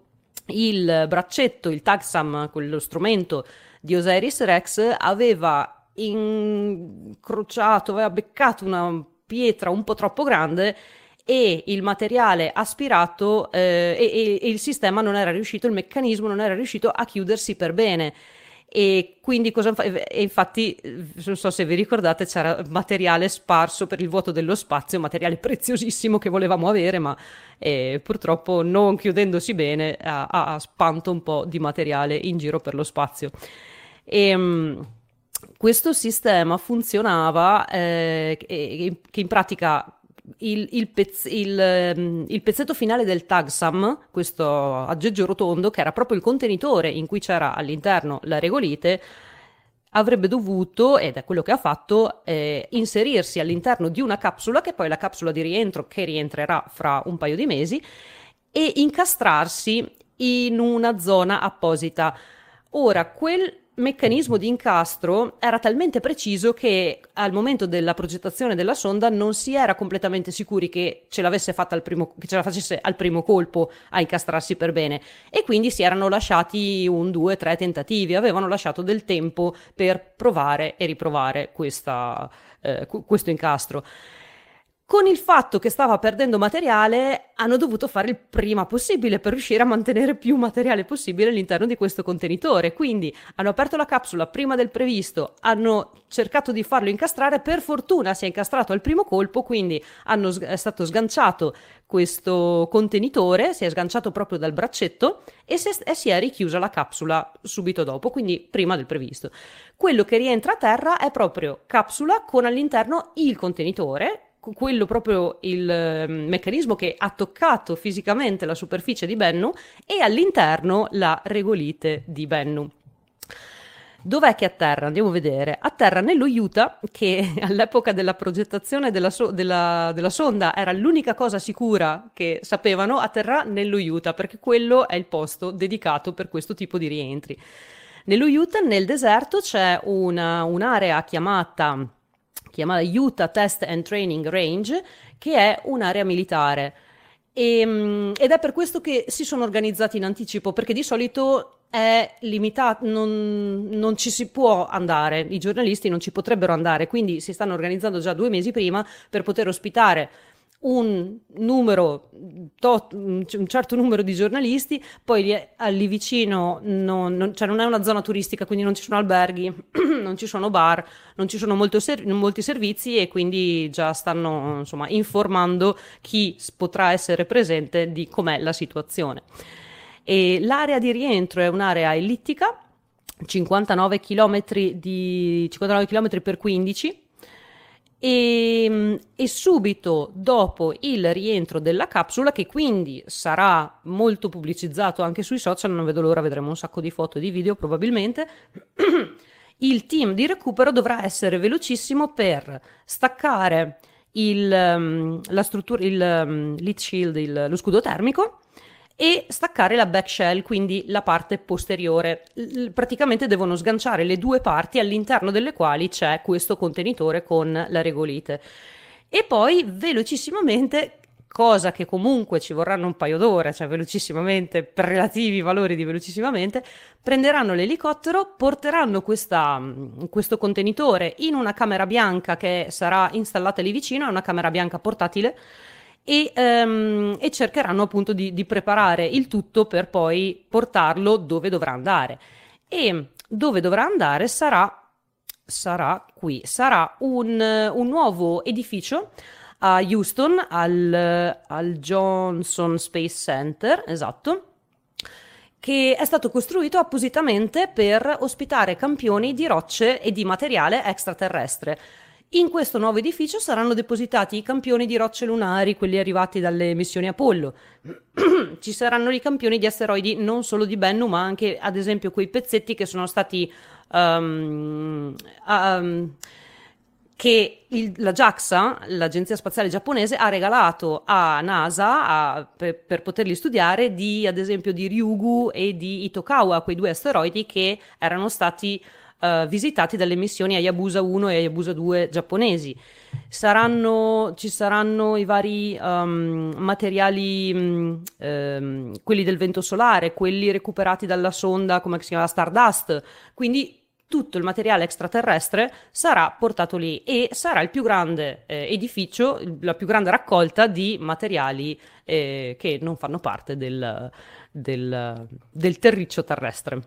il braccetto, il tagsam, quello strumento di Osiris Rex, aveva incrociato, aveva beccato una pietra un po' troppo grande e il materiale aspirato eh, e, e, il sistema non era riuscito, il meccanismo non era riuscito a chiudersi per bene e quindi cosa fa- e infatti non so se vi ricordate c'era materiale sparso per il vuoto dello spazio materiale preziosissimo che volevamo avere ma eh, purtroppo non chiudendosi bene ha, ha, spanto un po' di materiale in giro per lo spazio. E, ehm, questo sistema funzionava eh, che in pratica il, il, pezz- il, ehm, il, pezzetto finale del tagsam, questo aggeggio rotondo, che era proprio il contenitore in cui c'era all'interno la regolite, avrebbe dovuto, ed è quello che ha fatto, eh, inserirsi all'interno di una capsula, che poi è la capsula di rientro, che rientrerà fra un paio di mesi, e incastrarsi in una zona apposita. Ora, quel meccanismo di incastro era talmente preciso che al momento della progettazione della sonda non si era completamente sicuri che ce l'avesse fatta al primo, che ce la facesse al primo colpo a incastrarsi per bene e quindi si erano lasciati un, due, tre tentativi, avevano lasciato del tempo per provare e riprovare questa, eh, questo incastro. Con il fatto che stava perdendo materiale, hanno dovuto fare il prima possibile per riuscire a mantenere più materiale possibile all'interno di questo contenitore. Quindi hanno aperto la capsula prima del previsto, hanno cercato di farlo incastrare. Per fortuna si è incastrato al primo colpo, quindi hanno, è stato sganciato questo contenitore, si è sganciato proprio dal braccetto e si, e si è richiusa la capsula subito dopo, quindi prima del previsto. Quello che rientra a terra è proprio capsula con all'interno il contenitore quello proprio il eh, meccanismo che ha toccato fisicamente la superficie di Bennu e all'interno la regolite di Bennu. Dov'è che atterra? Andiamo a vedere. Atterra nello Utah, che all'epoca della progettazione della, so- della, della, sonda era l'unica cosa sicura che sapevano, atterrà nello Utah, perché quello è il posto dedicato per questo tipo di rientri. Nello Utah, nel deserto, c'è una, un'area chiamata chiamata Utah Test and Training Range, che è un'area militare. E, ehm, ed è per questo che si sono organizzati in anticipo, perché di solito è limitato, non, non, ci si può andare, i giornalisti non ci potrebbero andare, quindi si stanno organizzando già due mesi prima per poter ospitare un numero, tot, un certo numero di giornalisti, poi lì vicino non, non, cioè non, è una zona turistica, quindi non ci sono alberghi, non ci sono bar, non ci sono ser- molti servizi e quindi già stanno insomma, informando chi potrà essere presente di com'è la situazione. E l'area di rientro è un'area ellittica, 59 km, di, 59 km per 15 e, ehm, e, subito dopo il rientro della capsula, che quindi sarà molto pubblicizzato anche sui social, non vedo l'ora, vedremo un sacco di foto e di video probabilmente, il team di recupero dovrà essere velocissimo per staccare il, um, la struttura, il um, lead shield, il, lo scudo termico e staccare la back shell, quindi la parte posteriore. L- praticamente devono sganciare le due parti all'interno delle quali c'è questo contenitore con la regolite. E poi velocissimamente cosa che comunque ci vorranno un paio d'ore, cioè velocissimamente, per relativi valori di velocissimamente, prenderanno l'elicottero, porteranno questa, questo contenitore in una camera bianca che sarà installata lì vicino, è una camera bianca portatile, e, um, e cercheranno appunto di, di preparare il tutto per poi portarlo dove dovrà andare. E dove dovrà andare sarà sarà qui, sarà un, un, nuovo edificio a Houston, al, al Johnson Space Center, esatto, che è stato costruito appositamente per ospitare campioni di rocce e di materiale extraterrestre. In questo nuovo edificio saranno depositati i campioni di rocce lunari, quelli arrivati dalle missioni Apollo. Ci saranno i campioni di asteroidi non solo di Bennu, ma anche ad esempio quei pezzetti che sono stati um, um, che il, la JAXA, l'Agenzia Spaziale Giapponese, ha regalato a NASA a, per, per, poterli studiare di, ad esempio, di Ryugu e di Itokawa, quei due asteroidi che erano stati uh, visitati dalle missioni Hayabusa 1 e Hayabusa 2 giapponesi. Saranno, ci saranno i vari um, materiali, um, um, quelli del vento solare, quelli recuperati dalla sonda, come si chiama, Stardust, quindi tutto il materiale extraterrestre sarà portato lì e sarà il più grande eh, edificio, la più grande raccolta di materiali eh, che non fanno parte del, del, del terriccio terrestre.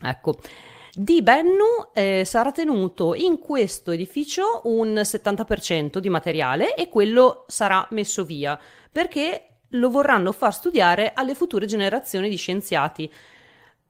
Ecco. Di Bennu eh, sarà tenuto in questo edificio un 70% di materiale e quello sarà messo via perché lo vorranno far studiare alle future generazioni di scienziati.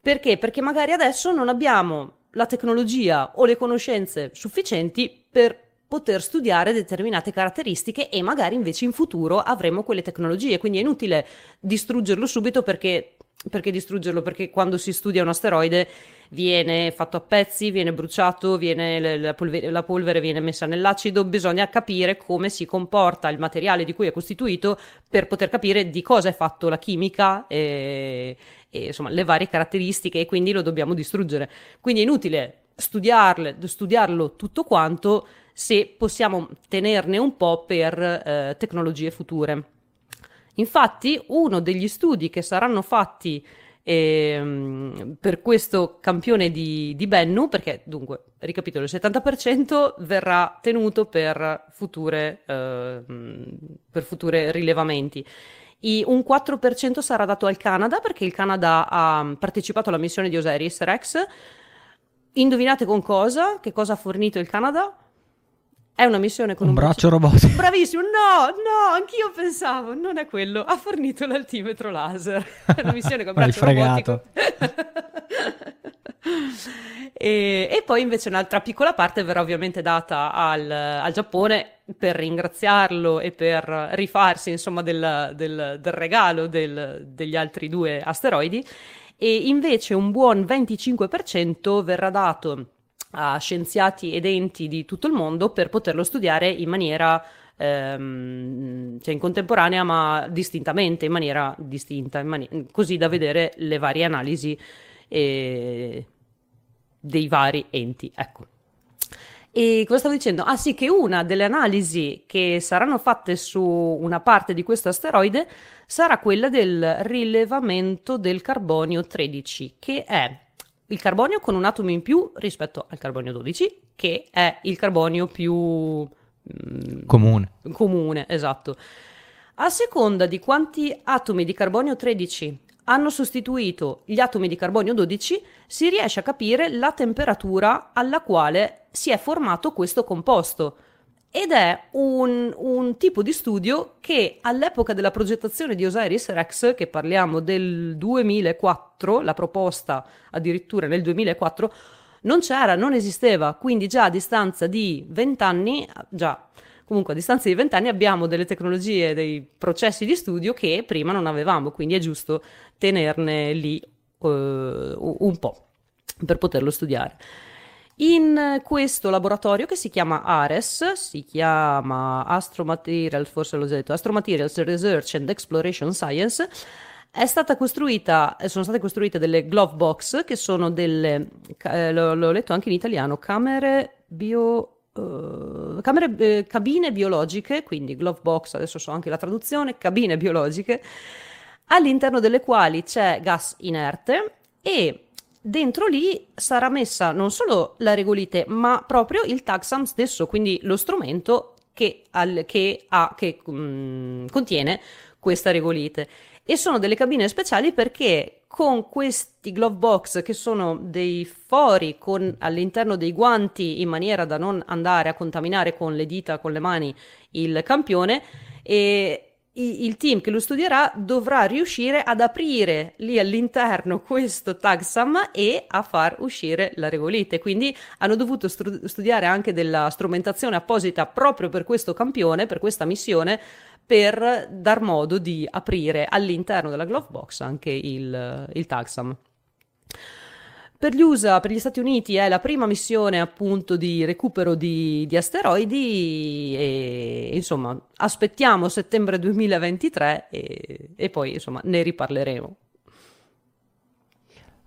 Perché? Perché magari adesso non abbiamo la tecnologia o le conoscenze sufficienti per poter studiare determinate caratteristiche e magari invece in futuro avremo quelle tecnologie. Quindi è inutile distruggerlo subito perché, perché distruggerlo? Perché quando si studia un asteroide viene fatto a pezzi, viene bruciato, viene, la, polvere, la, polvere, viene messa nell'acido, bisogna capire come si comporta il materiale di cui è costituito per poter capire di cosa è fatto la chimica e, e insomma le varie caratteristiche e quindi lo dobbiamo distruggere. Quindi è inutile studiarle, studiarlo tutto quanto se possiamo tenerne un po' per eh, tecnologie future. Infatti, uno degli studi che saranno fatti eh, per questo campione di, di, Bennu, perché dunque, ricapitolo, il 70% verrà tenuto per future, eh, per future rilevamenti un 4% sarà dato al Canada perché il Canada ha partecipato alla missione di Osiris Rex. Indovinate con cosa? Che cosa ha fornito il Canada? È una missione con un, un braccio robotico. Bravissimo, no, no, anch'io pensavo, non è quello. Ha fornito l'altimetro laser. È una missione con un braccio robotico. e, e, poi invece un'altra piccola parte verrà ovviamente data al, al Giappone per ringraziarlo e per rifarsi insomma del, del, del regalo del, degli altri due asteroidi e invece un buon 25% verrà dato a scienziati ed enti di tutto il mondo per poterlo studiare in maniera ehm, cioè in contemporanea ma distintamente, in maniera distinta, in mani- così da vedere le varie analisi eh, dei vari enti. Ecco. E cosa stavo dicendo? Ah sì, che una delle analisi che saranno fatte su una parte di questo asteroide sarà quella del rilevamento del carbonio 13, che è il carbonio con un atomo in più rispetto al carbonio 12, che è il carbonio più mm, comune. Comune, esatto. A seconda di quanti atomi di carbonio 13 hanno sostituito gli atomi di carbonio 12, si riesce a capire la temperatura alla quale si è formato questo composto ed è un, un, tipo di studio che all'epoca della progettazione di Osiris Rex, che parliamo del 2004, la proposta addirittura nel 2004, non c'era, non esisteva, quindi già a distanza di 20 anni, già comunque a distanza di 20 anni abbiamo delle tecnologie, dei processi di studio che prima non avevamo, quindi è giusto tenerne lì uh, un po' per poterlo studiare. In questo laboratorio che si chiama ARES, si chiama Astro Materials, forse l'ho già detto, Astro Materials Research and Exploration Science, è stata costruita, sono state costruite delle glove box che sono delle, eh, l'ho, l'ho letto anche in italiano, camere bio Uh, camere, eh, cabine biologiche, quindi glove box, adesso so anche la traduzione, cabine biologiche, all'interno delle quali c'è gas inerte e dentro lì sarà messa non solo la regolite, ma proprio il taxam stesso, quindi lo strumento che, al, che, ha, che um, contiene questa regolite. E sono delle cabine speciali perché con questi glove box che sono dei fori con all'interno dei guanti in maniera da non andare a contaminare con le dita, con le mani il campione e il team che lo studierà dovrà riuscire ad aprire lì all'interno questo tagsam e a far uscire la regolite. Quindi hanno dovuto stru- studiare anche della strumentazione apposita proprio per questo campione, per questa missione, per dar modo di aprire all'interno della glove box anche il, il tagsam. Per gli USA, per gli Stati Uniti, è la prima missione appunto di recupero di, di asteroidi e insomma aspettiamo settembre 2023 e, e poi insomma ne riparleremo.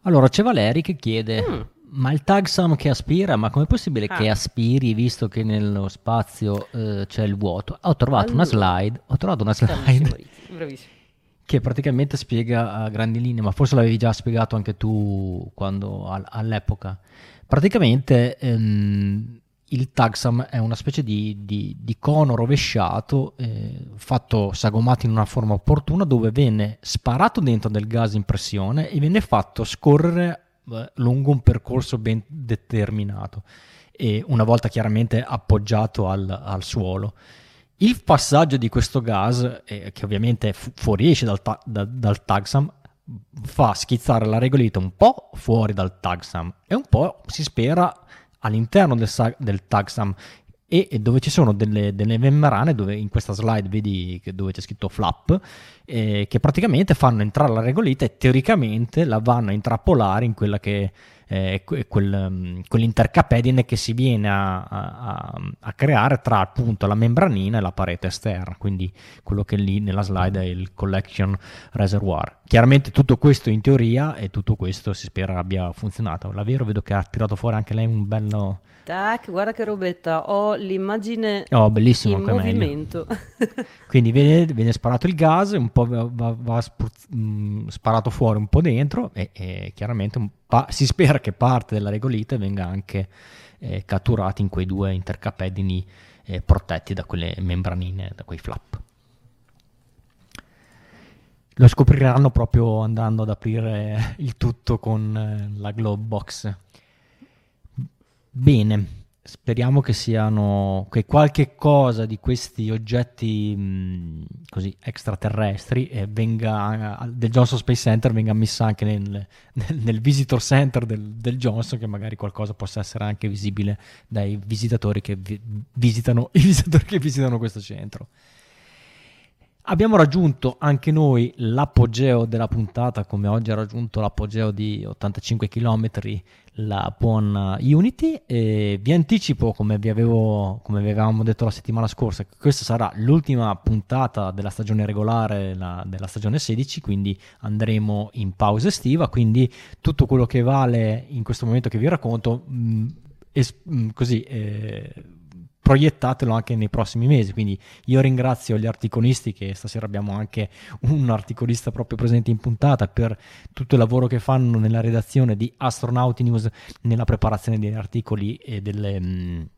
Allora c'è Valeri che chiede, mm. ma il tagsam che aspira, ma com'è possibile ah. che aspiri visto che nello spazio eh, c'è il vuoto? Ho trovato allora. una slide, ho trovato una slide. Bravissimo, bravissimo che praticamente spiega a grandi linee, ma forse l'avevi già spiegato anche tu quando, all'epoca. Praticamente ehm, il tagsam è una specie di, di, di cono rovesciato, eh, fatto sagomato in una forma opportuna, dove venne sparato dentro del gas in pressione e viene fatto scorrere eh, lungo un percorso ben determinato, e una volta chiaramente appoggiato al, al suolo. Il passaggio di questo gas, eh, che ovviamente fu- fuoriesce dal, ta- da- dal tagsam, fa schizzare la regolita un po' fuori dal tagsam e un po' si spera all'interno del, sa- del tagsam e, e, dove ci sono delle, delle, membrane dove in questa slide vedi dove c'è scritto flap eh, che praticamente fanno entrare la regolita e teoricamente la vanno a intrappolare in quella che eh, quel, mm, quell'intercapedine che si viene a, a, a, creare tra appunto la membranina e la parete esterna, quindi quello che lì nella slide è il collection reservoir. Chiaramente tutto questo in teoria e tutto questo si spera abbia funzionato. La Vero vedo che ha tirato fuori anche lei un bello Tac, guarda che robetta, ho l'immagine oh, bellissimo, in movimento. Quindi viene, viene, sparato il gas, un po' va, va spruz- mh, mm, sparato fuori un po' dentro e, e chiaramente pa- si spera che parte della regolite venga anche eh, catturata in quei due intercapedini eh, protetti da quelle membranine, da quei flap. Lo scopriranno proprio andando ad aprire il tutto con eh, la Globe Box. Bene, speriamo che siano che qualche cosa di questi oggetti mh, così extraterrestri eh, venga, del Johnson Space Center venga messa anche nel, nel, nel visitor center del, del, Johnson che magari qualcosa possa essere anche visibile dai visitatori che vi, visitano i visitatori che visitano questo centro. Abbiamo raggiunto anche noi l'apogeo della puntata, come oggi ha raggiunto l'apogeo di 85 km la buona Unity. E vi anticipo, come vi, avevo, come vi avevamo detto la settimana scorsa, che questa sarà l'ultima puntata della stagione regolare, la, della stagione 16, quindi andremo in pausa estiva. Quindi tutto quello che vale in questo momento che vi racconto, mh, mm, es- mh, mm, così. Eh, proiettatelo anche nei prossimi mesi. Quindi io ringrazio gli articolisti che stasera abbiamo anche un articolista proprio presente in puntata per tutto il lavoro che fanno nella redazione di Astronauti News, nella preparazione degli articoli e delle... Mh,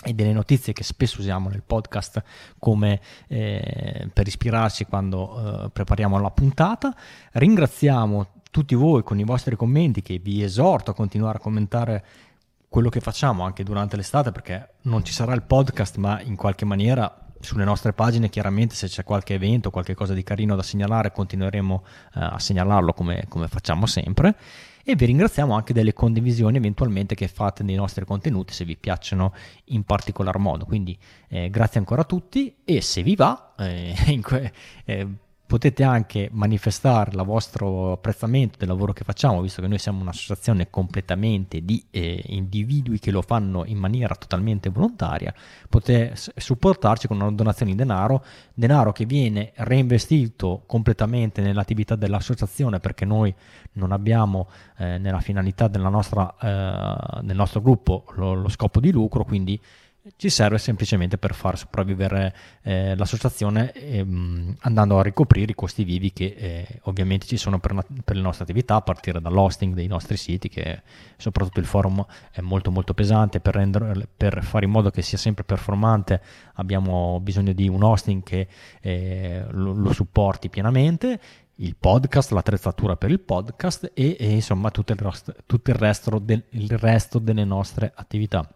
e delle notizie che spesso usiamo nel podcast come eh, per ispirarci quando eh, prepariamo la puntata. Ringraziamo tutti voi con i vostri commenti che vi esorto a continuare a commentare quello che facciamo anche durante l'estate, perché non ci sarà il podcast, ma in qualche maniera sulle nostre pagine chiaramente se c'è qualche evento, qualche cosa di carino da segnalare, continueremo uh, a segnalarlo come, come, facciamo sempre. E vi ringraziamo anche delle condivisioni eventualmente che fate dei nostri contenuti se vi piacciono in particolar modo. Quindi eh, grazie ancora a tutti e se vi va, eh, que- eh, potete anche manifestare il vostro apprezzamento del lavoro che facciamo, visto che noi siamo un'associazione completamente di eh, individui che lo fanno in maniera totalmente volontaria, potete supportarci con una donazione in denaro, denaro che viene reinvestito completamente nell'attività dell'associazione perché noi non abbiamo eh, nella finalità nostra, eh, del nostro gruppo lo, lo scopo di lucro, quindi ci serve semplicemente per far sopravvivere eh, l'associazione ehm, andando a ricoprire i costi vivi che eh, ovviamente ci sono per, per, le nostre attività a partire dall'hosting dei nostri siti che soprattutto il forum è molto molto pesante per, rendere, per fare in modo che sia sempre performante abbiamo bisogno di un hosting che eh, lo, lo supporti pienamente il podcast, l'attrezzatura per il podcast e, e insomma tutto il, resto, tutto il, resto del, il resto delle nostre attività.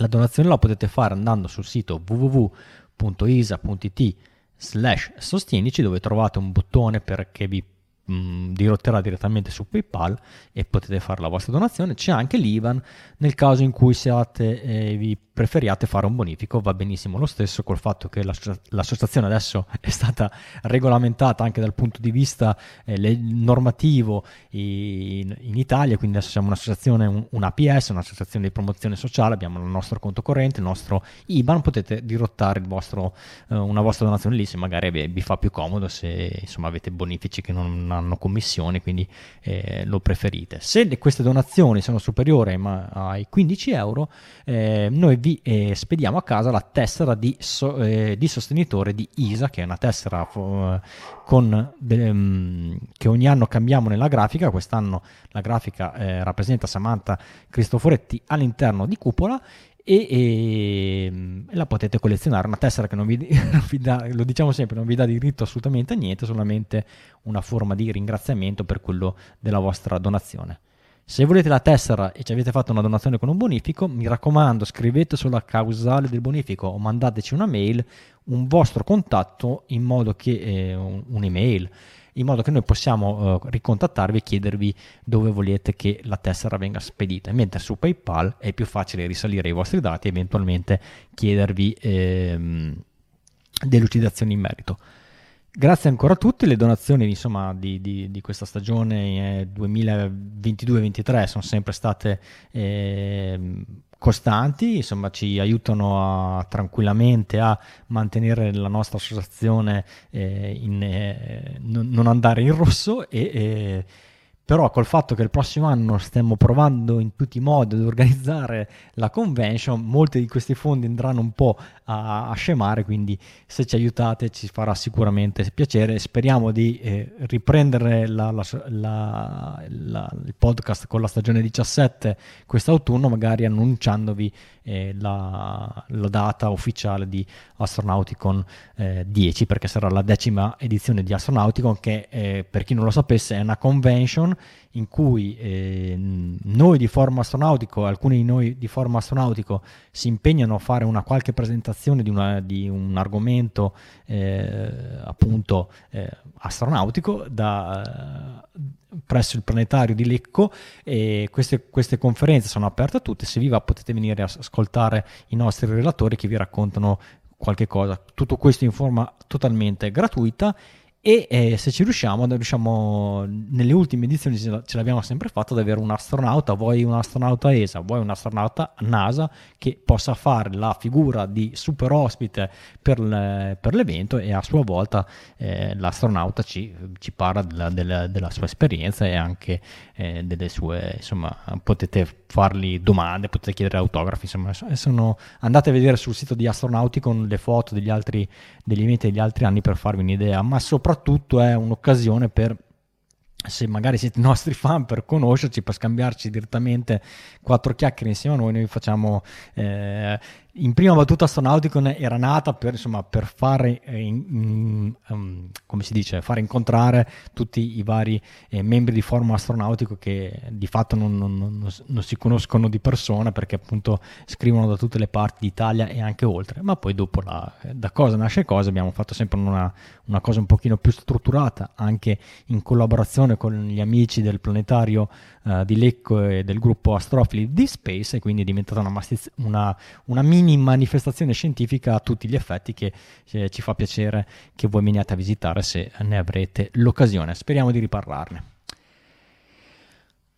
La donazione la potete fare andando sul sito www.isa.it slash sostienici dove trovate un bottone perché vi mh, mm, dirotterà direttamente su PayPal e potete fare la vostra donazione. C'è anche l'IVAN nel caso in cui siate, eh, vi preferiate fare un bonifico, va benissimo lo stesso col fatto che l'associazione adesso è stata regolamentata anche dal punto di vista eh, normativo in, in, Italia, quindi adesso siamo un'associazione, un, un, un'associazione di promozione sociale, abbiamo il nostro conto corrente, il nostro IBAN, potete dirottare vostro, eh, una vostra donazione lì se magari vi, vi, fa più comodo, se insomma avete bonifici che non hanno commissioni, quindi eh, lo preferite. Se queste donazioni sono superiori ai 15 euro, eh, noi vi eh, spediamo a casa la tessera di, so, eh, di, sostenitore di ISA, che è una tessera uh, con, um, che ogni anno cambiamo nella grafica. Quest'anno la grafica eh, rappresenta Samantha Cristoforetti all'interno di Cupola e, e, la potete collezionare. Una tessera che non vi, non vi, dà, lo diciamo sempre, non vi dà diritto assolutamente a niente, solamente una forma di ringraziamento per quello della vostra donazione. Se volete la tessera e ci avete fatto una donazione con un bonifico, mi raccomando scrivete sulla causale del bonifico o mandateci una mail, un vostro contatto in modo che eh, un'email in modo che noi possiamo eh, ricontattarvi e chiedervi dove volete che la tessera venga spedita, mentre su PayPal è più facile risalire i vostri dati e eventualmente chiedervi ehm, delucidazioni in merito. Grazie ancora a tutti, le donazioni insomma, di, di, di, questa stagione eh, 2022-2023 sono sempre state eh, costanti, insomma ci aiutano a, tranquillamente a mantenere la nostra associazione eh, in, eh, non andare in rosso e però col fatto che il prossimo anno stiamo provando in tutti i modi ad organizzare la convention, molti di questi fondi andranno un po' a, a scemare, quindi se ci aiutate ci farà sicuramente piacere. Speriamo di eh, riprendere la, la, la, il podcast con la stagione 17 quest'autunno, magari annunciandovi eh, la, data ufficiale di Astronauticon eh, 10, perché sarà la decima edizione di Astronauticon, che eh, per chi non lo sapesse è una convention in cui eh, noi di Forum Astronautico, alcuni di noi di Forum Astronautico si impegnano a fare una qualche presentazione di, una, di un argomento eh, appunto eh, astronautico da, presso il planetario di Lecco. E queste, queste, conferenze sono aperte a tutti, se vi va potete venire a ascoltare i nostri relatori che vi raccontano qualche cosa, tutto questo in forma totalmente gratuita e eh, se ci riusciamo, riusciamo, nelle ultime edizioni ce l'abbiamo sempre fatto ad avere un astronauta, vuoi un astronauta ESA, vuoi un astronauta NASA che possa fare la figura di super ospite per, le, per l'evento e a sua volta eh, l'astronauta ci, ci parla della, della, della, sua esperienza e anche eh, delle sue, insomma, potete fargli domande, potete chiedere autografi, insomma, sono, andate a vedere sul sito di Astronauti con le foto degli altri, degli eventi degli altri anni per farvi un'idea, ma soprattutto soprattutto è un'occasione per se magari siete nostri fan per conoscerci, per scambiarci direttamente quattro chiacchiere insieme a noi, noi facciamo eh, in prima battuta Astronauticon era nata per, insomma, per fare, eh, in, um, come si dice, fare incontrare tutti i vari eh, membri di Forum Astronautico che di fatto non, non, non, non, si conoscono di persona perché appunto scrivono da tutte le parti d'Italia e anche oltre, ma poi dopo la, da cosa nasce cosa? Abbiamo fatto sempre una, una cosa un pochino più strutturata anche in collaborazione con gli amici del planetario uh, di Lecco e del gruppo Astrofili di Space e quindi è diventata una, mastiz- una, una mini mini manifestazione scientifica a tutti gli effetti che eh, ci fa piacere che voi veniate a visitare se ne avrete l'occasione. Speriamo di riparlarne.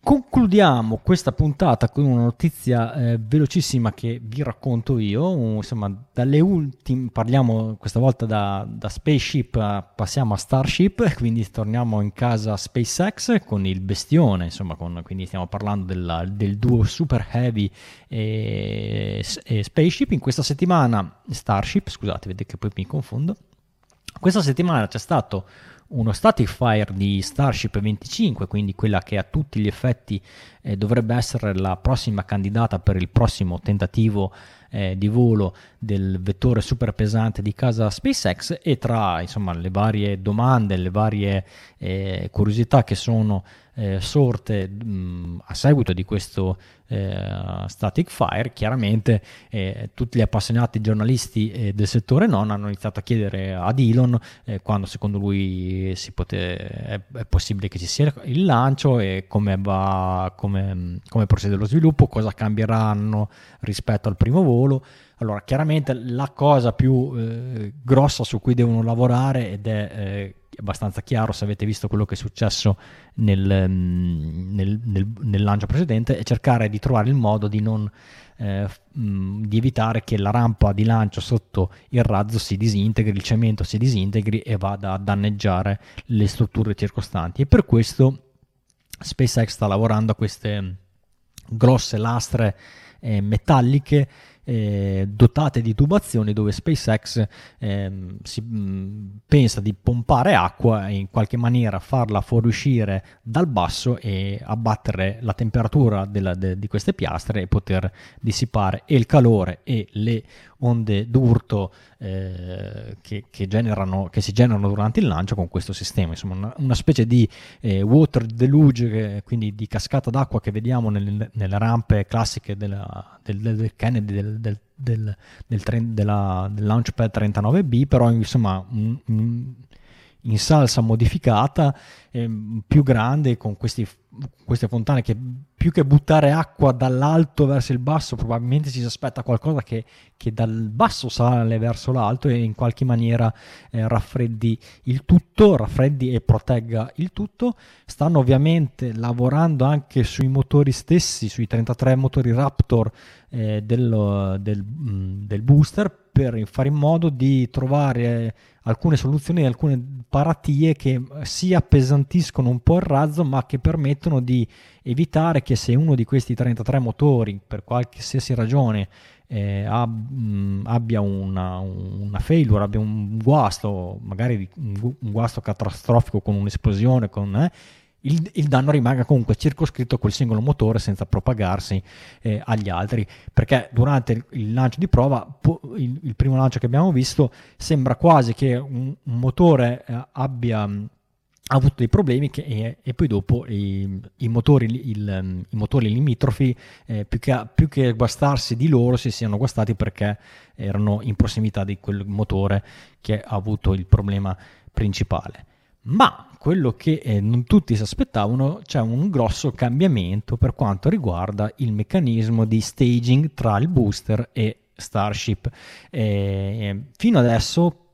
Concludiamo questa puntata con una notizia eh, velocissima che vi racconto io. Insomma, dalle ultime, parliamo questa volta da, da Spaceship, passiamo a Starship, quindi torniamo in casa SpaceX con il bestione, insomma, con, quindi stiamo parlando della, del duo Super Heavy e, e Spaceship. In questa settimana, Starship, scusate, vedete che poi mi confondo. Questa settimana c'è stato uno static fire di Starship 25, quindi quella che a tutti gli effetti eh, dovrebbe essere la prossima candidata per il prossimo tentativo eh, di volo del vettore super pesante di casa SpaceX. E tra insomma, le varie domande, le varie eh, curiosità che sono eh, sorte mh, a seguito di questo eh, static fire, chiaramente eh, tutti gli appassionati giornalisti eh, del settore non hanno iniziato a chiedere ad Elon eh, quando secondo lui pote- è, è, possibile che ci sia il lancio e come, va, come, come procede lo sviluppo, cosa cambieranno rispetto al primo volo. Allora, chiaramente la cosa più eh, grossa su cui devono lavorare ed è eh, abbastanza chiaro se avete visto quello che è successo nel, mm, nel, nel, nel lancio precedente è cercare di trovare il modo di non eh, mm, di evitare che la rampa di lancio sotto il razzo si disintegri, il cemento si disintegri e vada a danneggiare le strutture circostanti. E per questo SpaceX sta lavorando a queste grosse lastre eh, metalliche eh, dotate di tubazioni dove SpaceX eh, si mh, mm, pensa di pompare acqua e in qualche maniera farla fuoriuscire dal basso e abbattere la temperatura della, de, di queste piastre e poter dissipare e il calore e le onde d'urto eh, che, che, generano, che, si generano durante il lancio con questo sistema. Insomma, una, una specie di eh, water deluge, quindi di cascata d'acqua che vediamo nelle, nelle rampe classiche della, del, del, Kennedy, del, del, del, del, della, del Launchpad 39B, però insomma un, un, in salsa modificata, eh, più grande, con questi, queste fontane che più che buttare acqua dall'alto verso il basso, probabilmente si aspetta qualcosa che, che dal basso sale verso l'alto e in qualche maniera eh, raffreddi il tutto, raffreddi e protegga il tutto. Stanno ovviamente lavorando anche sui motori stessi, sui 33 motori Raptor eh, del, del, mm, del booster per fare in modo di trovare alcune soluzioni, alcune paratie che si appesantiscono un po' il razzo, ma che permettono di evitare che se uno di questi 33 motori, per qualsiasi ragione, eh, abbia una, una, failure, abbia un guasto, magari un, guasto catastrofico con un'esplosione, con, eh, il, il, danno rimanga comunque circoscritto a quel singolo motore senza propagarsi eh, agli altri perché durante il, il lancio di prova il, il, primo lancio che abbiamo visto sembra quasi che un, un motore eh, abbia ha avuto dei problemi che, e, e, poi dopo i, i, motori, il, i motori, limitrofi eh, più, che, più, che, guastarsi di loro si siano guastati perché erano in prossimità di quel motore che ha avuto il problema principale. Ma quello che eh, non tutti si aspettavano, c'è un grosso cambiamento per quanto riguarda il meccanismo di staging tra il booster e Starship. Eh, fino adesso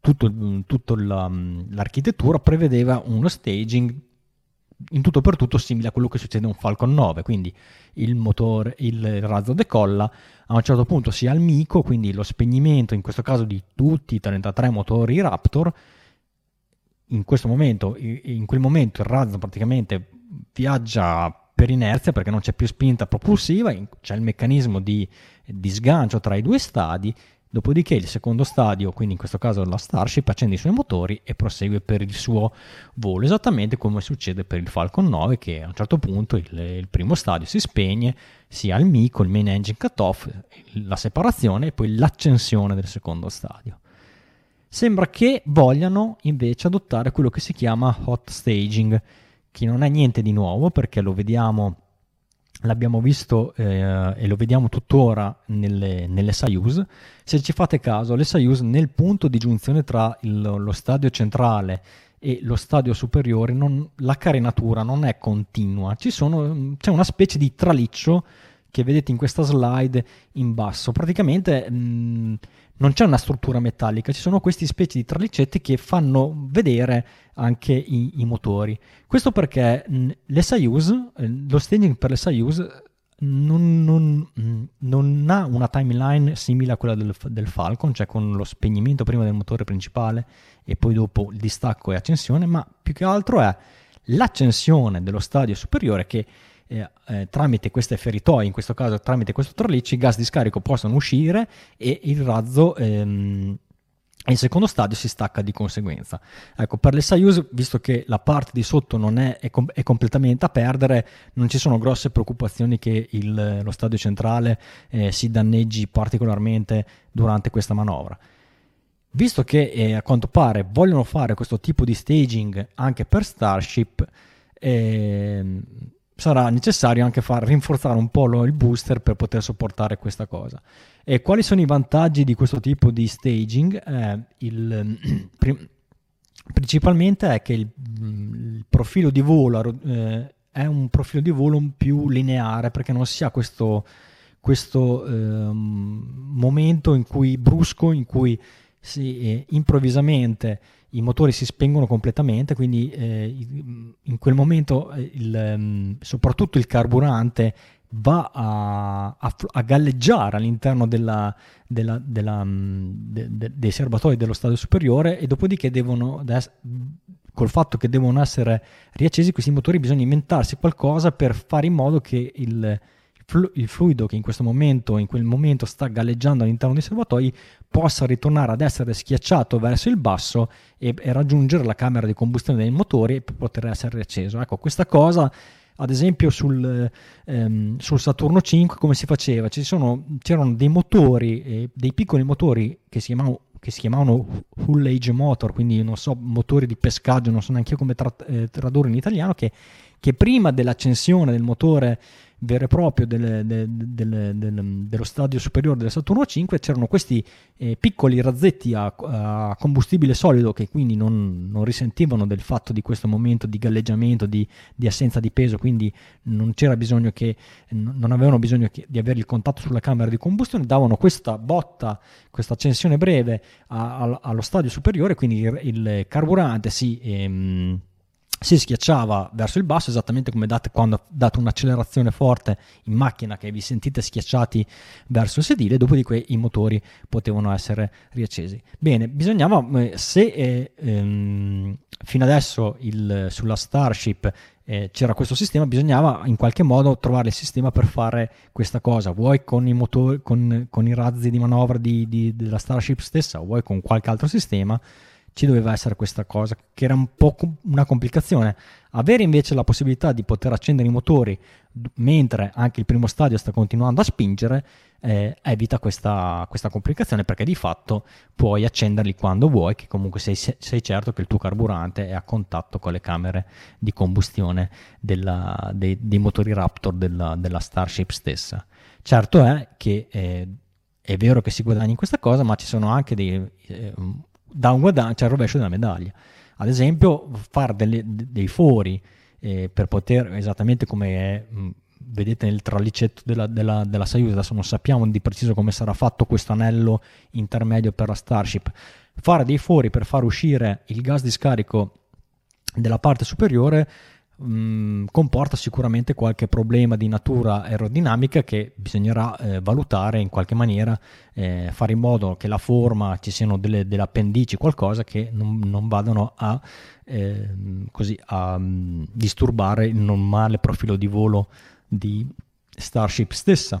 tutto, tutto la, l'architettura prevedeva uno staging in tutto per tutto simile a quello che succede a un Falcon 9, quindi il motore, il razzo decolla, a un certo punto si ha il mico, quindi lo spegnimento in questo caso di tutti i 33 motori Raptor, in questo momento, in quel momento il razzo praticamente viaggia per inerzia perché non c'è più spinta propulsiva, c'è il meccanismo di, di sgancio tra i due stadi, dopodiché il secondo stadio, quindi in questo caso la Starship, accende i suoi motori e prosegue per il suo volo, esattamente come succede per il Falcon 9 che a un certo punto il, il primo stadio si spegne, si ha il MICO, il main engine cut off, la separazione e poi l'accensione del secondo stadio. Sembra che vogliano invece adottare quello che si chiama hot staging, che non è niente di nuovo perché lo vediamo, l'abbiamo visto eh, e lo vediamo tuttora nelle, nelle Soyuz. Se ci fate caso, le Soyuz nel punto di giunzione tra il, lo stadio centrale e lo stadio superiore, non, la carenatura non è continua, sono, c'è una specie di traliccio che vedete in questa slide in basso. Praticamente mh, non c'è una struttura metallica, ci sono queste specie di traliccetti che fanno vedere anche i, i motori. Questo perché mh, le Soyuz, eh, lo staging per le Soyuz non, non, non, ha una timeline simile a quella del, del, Falcon, cioè con lo spegnimento prima del motore principale e poi dopo il distacco e accensione, ma più che altro è l'accensione dello stadio superiore che eh, tramite queste feritoie, in questo caso tramite questo tralicci, gas di scarico possono uscire e il razzo ehm, il secondo stadio si stacca di conseguenza. Ecco, per le Soyuz, visto che la parte di sotto non è, è, com- è completamente a perdere, non ci sono grosse preoccupazioni che il, lo stadio centrale eh, si danneggi particolarmente durante questa manovra. Visto che eh, a quanto pare vogliono fare questo tipo di staging anche per Starship, eh, sarà necessario anche far rinforzare un po' il booster per poter sopportare questa cosa. E quali sono i vantaggi di questo tipo di staging? Eh, il, principalmente è che il, il profilo di volo eh, è un profilo di volo più lineare perché non si ha questo, questo eh, momento in cui brusco, in cui si, eh, improvvisamente i motori si spengono completamente, quindi eh, in quel momento eh, il, mm, soprattutto il carburante va a, a, a galleggiare all'interno della, della, della, mm, de, de, dei serbatoi dello stadio superiore e dopodiché devono, col fatto che devono essere riaccesi questi motori bisogna inventarsi qualcosa per fare in modo che il, il fluido che in questo momento, in quel momento sta galleggiando all'interno dei serbatoi possa ritornare ad essere schiacciato verso il basso e, e raggiungere la camera di combustione dei motori per poter essere riacceso. Ecco, questa cosa ad esempio sul, ehm, sul, Saturno 5 come si faceva? Sono, c'erano dei motori, eh, dei piccoli motori che si chiamavano che si chiamavano Hull Age Motor, quindi non so, motori di pescaggio, non so neanche come tra, eh, tradurre in italiano, che, che prima dell'accensione del motore vero e proprio del, del, del, dello stadio superiore del Saturno 5 c'erano questi eh, piccoli razzetti a, a, combustibile solido che quindi non, non, risentivano del fatto di questo momento di galleggiamento, di, di, assenza di peso, quindi non che, non avevano bisogno che, di avere il contatto sulla camera di combustione, davano questa botta, questa accensione breve a, a, allo stadio superiore, quindi il, il carburante si... Ehm, si schiacciava verso il basso, esattamente come date quando date un'accelerazione forte in macchina che vi sentite schiacciati verso il sedile, dopodiché i motori potevano essere riaccesi. Bene, bisognava, eh, se eh, ehm, fino adesso il, sulla Starship eh, c'era questo sistema, bisognava in qualche modo trovare il sistema per fare questa cosa, vuoi con i, motori, con, con i razzi di manovra di, di, della Starship stessa, vuoi con qualche altro sistema ci doveva essere questa cosa, che era un po' una complicazione. Avere invece la possibilità di poter accendere i motori mentre anche il primo stadio sta continuando a spingere, eh, evita questa, questa, complicazione perché di fatto puoi accenderli quando vuoi, che comunque sei, sei, certo che il tuo carburante è a contatto con le camere di combustione della, dei, dei, motori Raptor della, della, Starship stessa. Certo è che eh, è vero che si guadagna in questa cosa, ma ci sono anche dei... Eh, da un guadagno, c'è il rovescio della medaglia. Ad esempio, fare delle, dei fori eh, per poter, esattamente come è, mh, vedete nel tralicetto della, della, della Soyuz, adesso non sappiamo di preciso come sarà fatto questo anello intermedio per la Starship, fare dei fori per far uscire il gas di scarico della parte superiore mh, comporta sicuramente qualche problema di natura aerodinamica che bisognerà eh, valutare in qualche maniera, eh, fare in modo che la forma, ci siano delle, delle appendici, qualcosa che non, non vadano a, eh, così, a um, disturbare il normale profilo di volo di Starship stessa.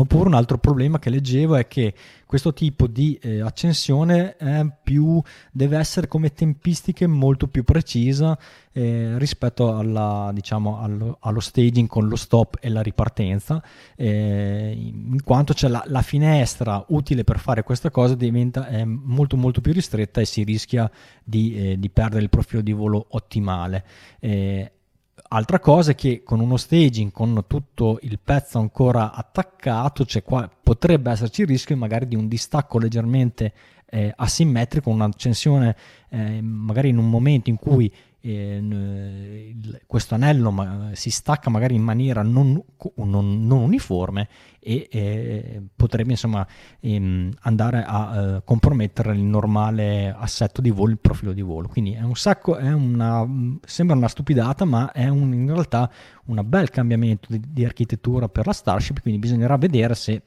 Oppure un altro problema che leggevo è che questo tipo di eh, accensione più, deve essere come tempistiche molto più precisa eh, rispetto alla, diciamo, allo, allo, staging con lo stop e la ripartenza, eh, in quanto cioè, la, la, finestra utile per fare questa cosa diventa molto molto più ristretta e si rischia di, eh, di perdere il profilo di volo ottimale. Eh, Altra cosa è che con uno staging, con tutto il pezzo ancora attaccato, cioè qua potrebbe esserci il rischio magari di un distacco leggermente eh, asimmetrico, un'accensione eh, magari in un momento in cui eh, questo anello ma, si stacca magari in maniera non, non, non uniforme e eh, potrebbe insomma ehm, andare a eh, compromettere il normale assetto di volo, il profilo di volo. Quindi è un sacco, è una, sembra una stupidata, ma è un, in realtà un bel cambiamento di, di architettura per la Starship, quindi bisognerà vedere se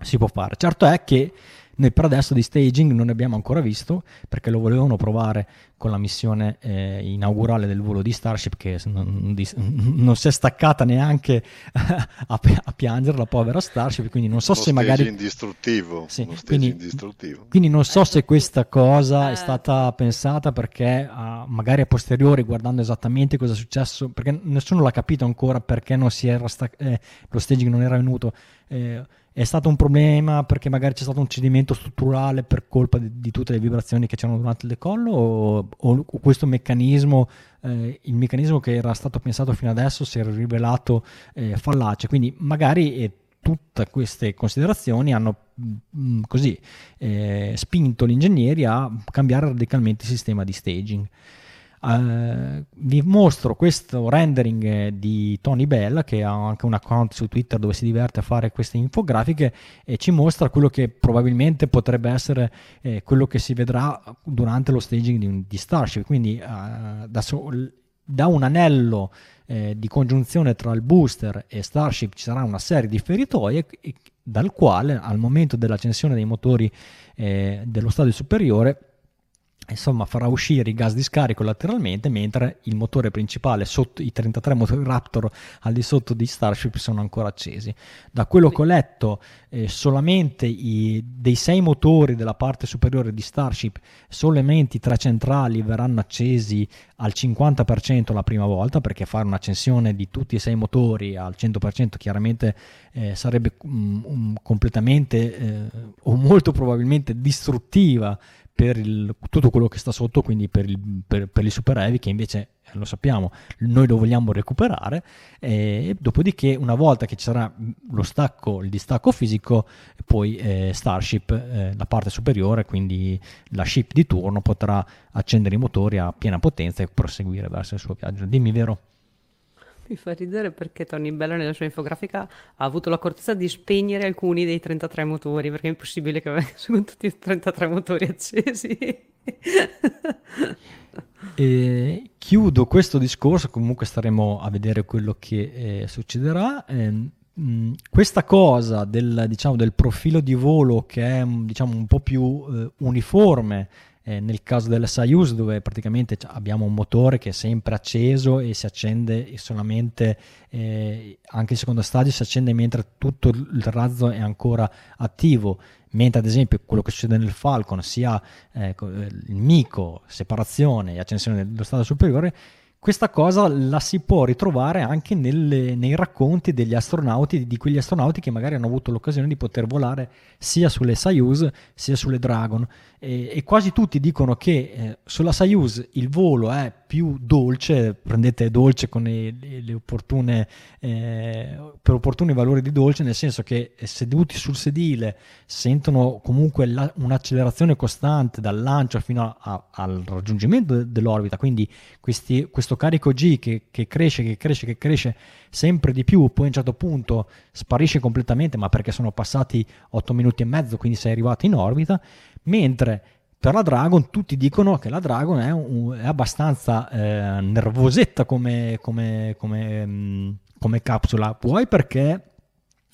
si può fare. Certo è che noi per adesso di staging non ne abbiamo ancora visto perché lo volevano provare con la missione eh, inaugurale del volo di Starship che non, di, non si è staccata neanche a, a, piangere la povera Starship quindi non so uno se magari indistruttivo, sì, quindi, indistruttivo. quindi non so se questa cosa è eh. stata pensata perché uh, magari a posteriori guardando esattamente cosa è successo perché nessuno l'ha capito ancora perché non si era sta- eh, lo staging non era venuto eh, è stato un problema perché magari c'è stato un cedimento strutturale per colpa di, di tutte le vibrazioni che c'erano durante il decollo o, o questo meccanismo, eh, il meccanismo che era stato pensato fino adesso si è rivelato eh, fallace, quindi magari eh, tutte queste considerazioni hanno mh, mm, così eh, spinto gli ingegneri a cambiare radicalmente il sistema di staging. Uh, vi mostro questo rendering eh, di Tony Bell che ha anche un account su Twitter dove si diverte a fare queste infografiche e ci mostra quello che probabilmente potrebbe essere eh, quello che si vedrà durante lo staging di, di Starship. Quindi uh, da, so, da, un anello eh, di congiunzione tra il booster e Starship ci sarà una serie di feritoie dal quale al momento dell'accensione dei motori eh, dello stadio superiore insomma farà uscire i gas di scarico lateralmente mentre il motore principale sotto i 33 motori Raptor al di sotto di Starship sono ancora accesi. Da quello che ho letto eh, solamente i, dei sei motori della parte superiore di Starship solamente i tre centrali verranno accesi al 50% la prima volta perché fare un'accensione di tutti e sei motori al 100% chiaramente eh, sarebbe um, um, completamente eh, o molto probabilmente distruttiva per il, tutto quello che sta sotto, quindi per, il, per, per i super heavy che invece eh, lo sappiamo, noi lo vogliamo recuperare e dopodiché una volta che ci sarà lo stacco, il distacco fisico, poi eh, Starship, eh, la parte superiore, quindi la ship di turno potrà accendere i motori a piena potenza e proseguire verso il suo viaggio. Dimmi vero? Mi fa ridere perché Tony Bella nella sua infografica ha avuto l'accortezza di spegnere alcuni dei 33 motori, perché è impossibile che sono tutti i 33 motori accesi. e chiudo questo discorso, comunque staremo a vedere quello che eh, succederà. Eh, questa cosa del, diciamo, del, profilo di volo che è diciamo, un po' più eh, uniforme eh, nel caso della Soyuz dove praticamente abbiamo un motore che è sempre acceso e si accende solamente eh, anche il secondo stadio si accende mentre tutto il razzo è ancora attivo. Mentre ad esempio quello che succede nel Falcon sia eh, il mico, separazione e accensione dello stadio superiore questa cosa la si può ritrovare anche nelle, nei racconti degli astronauti, di quegli astronauti che magari hanno avuto l'occasione di poter volare sia sulle Soyuz sia sulle Dragon e, e quasi tutti dicono che eh, sulla Soyuz il volo è più dolce, prendete dolce con le, le opportune, eh, per opportuni valori di dolce, nel senso che eh, seduti sul sedile sentono comunque la, un'accelerazione costante dal lancio fino a, a, al raggiungimento de, dell'orbita, quindi questi, questo carico G che, che cresce, che cresce, che cresce sempre di più, poi a un certo punto sparisce completamente, ma perché sono passati 8 minuti e mezzo, quindi sei arrivato in orbita, mentre per la Dragon tutti dicono che la Dragon è, un, è abbastanza eh, nervosetta come, come, come, mm, come capsula, vuoi perché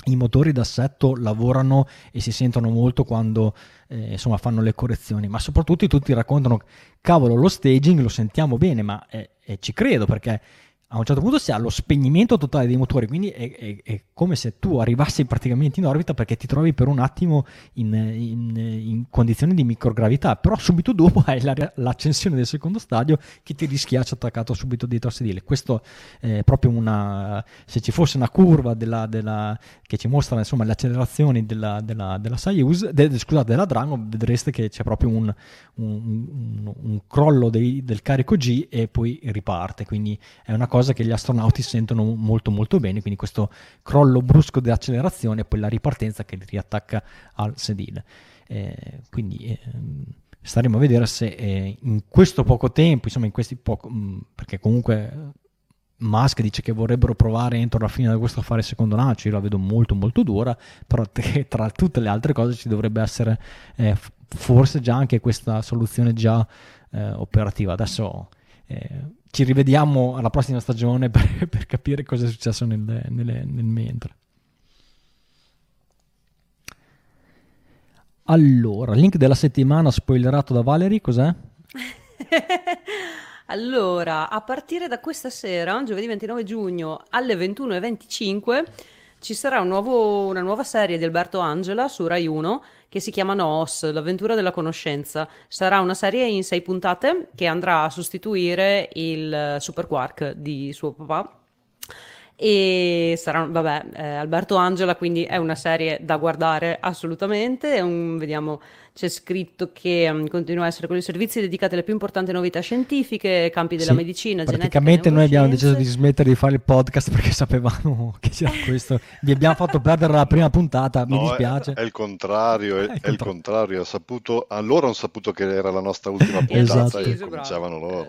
i motori d'assetto lavorano e si sentono molto quando eh, insomma fanno le correzioni, ma soprattutto tutti raccontano cavolo lo staging lo sentiamo bene, ma eh, eh, ci credo perché a un certo punto si ha lo spegnimento totale dei motori, quindi è, è, è, come se tu arrivassi praticamente in orbita perché ti trovi per un attimo in, in, in condizioni di microgravità, però subito dopo hai la, l'accensione del secondo stadio che ti rischiaccia attaccato subito dietro al sedile. Questo è proprio una, se ci fosse una curva della, della, che ci mostra insomma, le accelerazioni della, della, della Soyuz, de, scusate, della Dragon, vedreste che c'è proprio un, un, un, un crollo dei, del carico G e poi riparte, quindi è una cosa cosa che gli astronauti sentono molto molto bene, quindi questo crollo brusco di accelerazione e poi la ripartenza che li riattacca al sedile. Eh, quindi eh, staremo a vedere se eh, in questo poco tempo, insomma in questi poco, mh, mm, perché comunque Musk dice che vorrebbero provare entro la fine di agosto a fare il secondo lancio, io la vedo molto molto dura, però tra tutte le altre cose ci dovrebbe essere eh, forse già anche questa soluzione già eh, operativa. Adesso eh, ci rivediamo alla prossima stagione per, per capire cosa è successo nel, nel, nel mentre. Allora, link della settimana spoilerato da Valerie, cos'è? allora, a partire da questa sera, giovedì 29 giugno alle 21.25, ci sarà un nuovo, una nuova serie di Alberto Angela su Rai 1 che si chiama Noos, l'avventura della conoscenza. Sarà una serie in sei puntate che andrà a sostituire il Super Quark di suo papà e sarà, vabbè, eh, Alberto Angela, quindi è una serie da guardare assolutamente. Un, vediamo, c'è scritto che um, continua a essere con i servizi dedicati alle più importanti novità scientifiche, campi della sì, medicina, praticamente noi abbiamo deciso di smettere di fare il podcast perché sapevamo che c'era questo. Vi abbiamo fatto perdere la prima puntata, mi no, dispiace. È, è, il contrario, è, è il contrario. Saputo, allora hanno saputo che era la nostra ultima puntata esatto. e cominciavano loro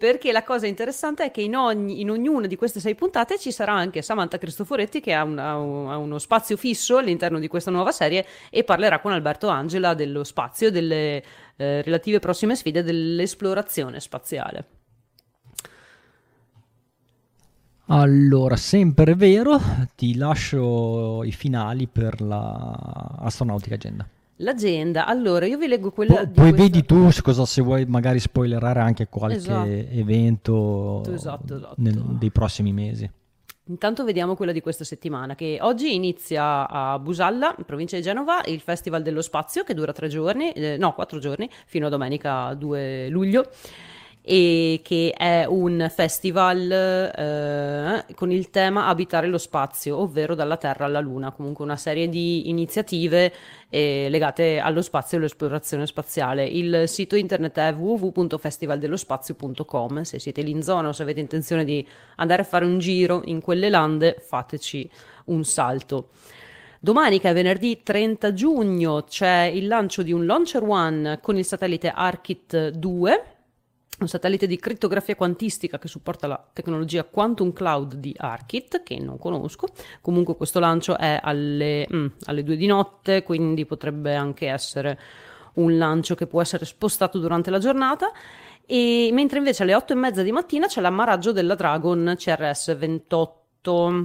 perché la cosa interessante è che in, ogni, in, ognuna di queste sei puntate ci sarà anche Samantha Cristoforetti che ha, una, ha, uno spazio fisso all'interno di questa nuova serie e parlerà con Alberto Angela dello spazio, delle eh, relative prossime sfide dell'esplorazione spaziale. Allora, sempre vero, ti lascio i finali per la Agenda. L'agenda, allora io vi leggo quella... Po- poi questa... vedi tu cosa, se vuoi magari spoilerare anche qualche esatto. evento esatto, esatto. Nel, dei prossimi mesi. Intanto vediamo quella di questa settimana, che oggi inizia a Busalla, in provincia di Genova, il Festival dello Spazio, che dura tre giorni, eh, no, quattro giorni, fino a domenica 2 luglio e che è un festival eh, con il tema Abitare lo spazio, ovvero dalla Terra alla Luna, comunque una serie di iniziative eh, legate allo spazio e all'esplorazione spaziale. Il sito internet è www.festivaldellospazio.com, se siete lì in zona o se avete intenzione di andare a fare un giro in quelle lande, fateci un salto. Domani, che è venerdì 30 giugno, c'è il lancio di un Launcher One con il satellite Arkit 2 un satellite di crittografia quantistica che supporta la tecnologia Quantum Cloud di Arkit, che non conosco. Comunque questo lancio è alle, mm, alle 2 di notte, quindi potrebbe anche essere un lancio che può essere spostato durante la giornata. E mentre invece alle 8 e mezza di mattina c'è l'ammaraggio della Dragon CRS 28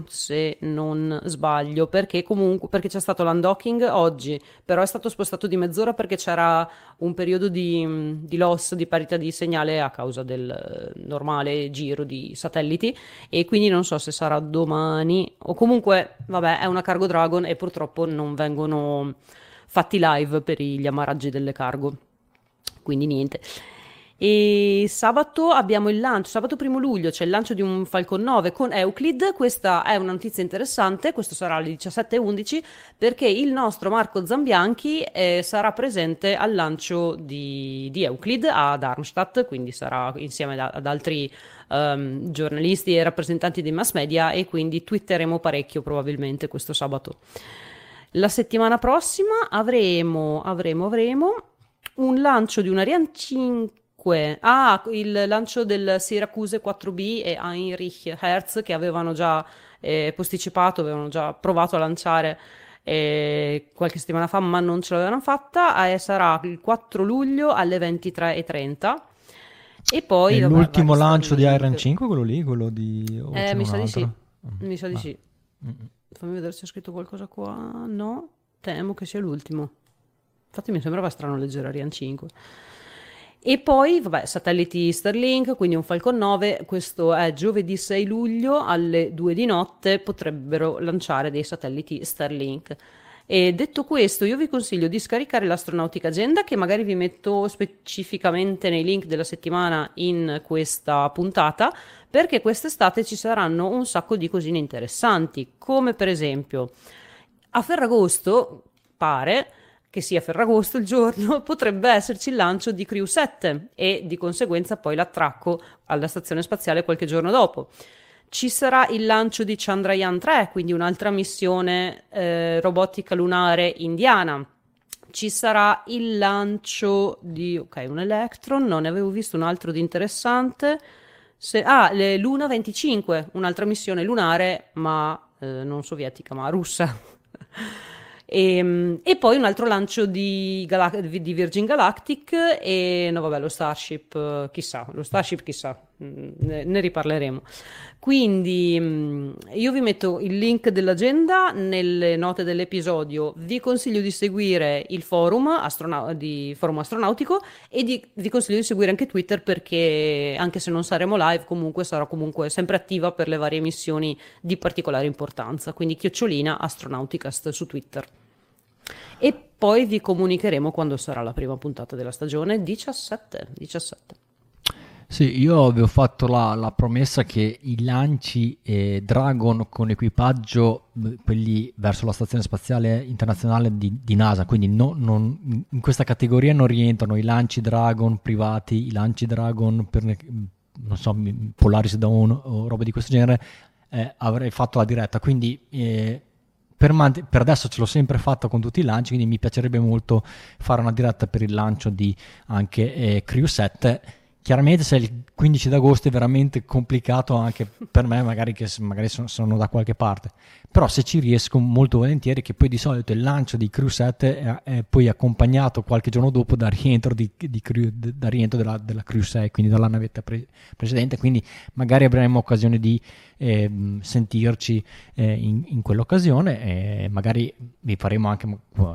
se non sbaglio, perché comunque perché c'è stato l'undocking oggi, però è stato spostato di mezz'ora perché c'era un periodo di, di loss di parità di segnale a causa del normale giro di satelliti e quindi non so se sarà domani o comunque vabbè è una Cargo Dragon e purtroppo non vengono fatti live per gli ammaraggi delle cargo. Quindi niente. E sabato abbiamo il lancio, sabato primo luglio c'è il lancio di un Falcon 9 con Euclid, questa è una notizia interessante, questo sarà alle 17.11 perché il nostro Marco Zambianchi eh, sarà presente al lancio di, di, Euclid a Darmstadt, quindi sarà insieme ad, ad altri um, giornalisti e rappresentanti dei mass media e quindi twitteremo parecchio probabilmente questo sabato. La settimana prossima avremo, avremo, avremo un lancio di un Ariane 5 Dunque, ah, il lancio del Syracuse 4B e Heinrich Hertz che avevano già eh, posticipato, avevano già provato a lanciare eh, qualche settimana fa, ma non ce l'avevano fatta, eh, sarà il 4 luglio alle 23.30. E poi... Vabbè, l'ultimo lancio di Iron 5, quello lì, quello di... eh, mi sa di sì. Mm. Mi sa di sì. Mm-mm. Fammi vedere se c'è scritto qualcosa qua. No, temo che sia l'ultimo. Infatti mi sembrava strano leggere Ariane 5. E poi, vabbè, satelliti Starlink, quindi un Falcon 9, questo è giovedì 6 luglio alle 2 di notte, potrebbero lanciare dei satelliti Starlink. E detto questo, io vi consiglio di scaricare l'Astronautica Agenda, che magari vi metto specificamente nei link della settimana in questa puntata, perché quest'estate ci saranno un sacco di cosine interessanti, come per esempio a Ferragosto, pare, che sia Ferragosto il giorno, potrebbe esserci il lancio di Crew 7 e di conseguenza poi l'attracco alla stazione spaziale qualche giorno dopo. Ci sarà il lancio di Chandrayaan 3, quindi un'altra missione eh, robotica lunare indiana. ci sarà il lancio di ok, un Electron, non ne avevo visto un altro di interessante. Se, ah, le Luna 25, un'altra missione lunare, ma eh, non sovietica, ma russa. E, ehm, e, poi un altro lancio di, Galact- di, Virgin Galactic e no vabbè lo Starship chissà lo Starship chissà ne, ne riparleremo quindi mm, io vi metto il link dell'agenda nelle note dell'episodio vi consiglio di seguire il forum, astronau- di forum astronautico e di, vi consiglio di seguire anche Twitter perché anche se non saremo live comunque sarò comunque sempre attiva per le varie missioni di particolare importanza quindi chiocciolina astronauticast su Twitter e poi vi comunicheremo quando sarà la prima puntata della stagione 17. 17. Sì, io avevo fatto la, la promessa che i lanci eh, Dragon con equipaggio, quelli verso la Stazione Spaziale Internazionale di, di NASA, quindi no, non, in questa categoria non rientrano i lanci Dragon privati, i lanci Dragon per, non so, Polaris Dawn o roba di questo genere, eh, avrei fatto la diretta, quindi... Eh, per, man- per, adesso ce l'ho sempre fatto con tutti i lanci, quindi mi piacerebbe molto fare una diretta per il lancio di anche eh, Crew 7 Chiaramente se il 15 d'agosto è veramente complicato anche per me, magari che magari sono, sono, da qualche parte, però se ci riesco molto volentieri, che poi di solito il lancio di Crew 7 è, è poi accompagnato qualche giorno dopo da rientro, di, di crew, da rientro della, della, Crew 6, quindi dalla navetta pre- precedente, quindi magari avremo occasione di eh, sentirci eh, in, in, quell'occasione e magari vi faremo anche,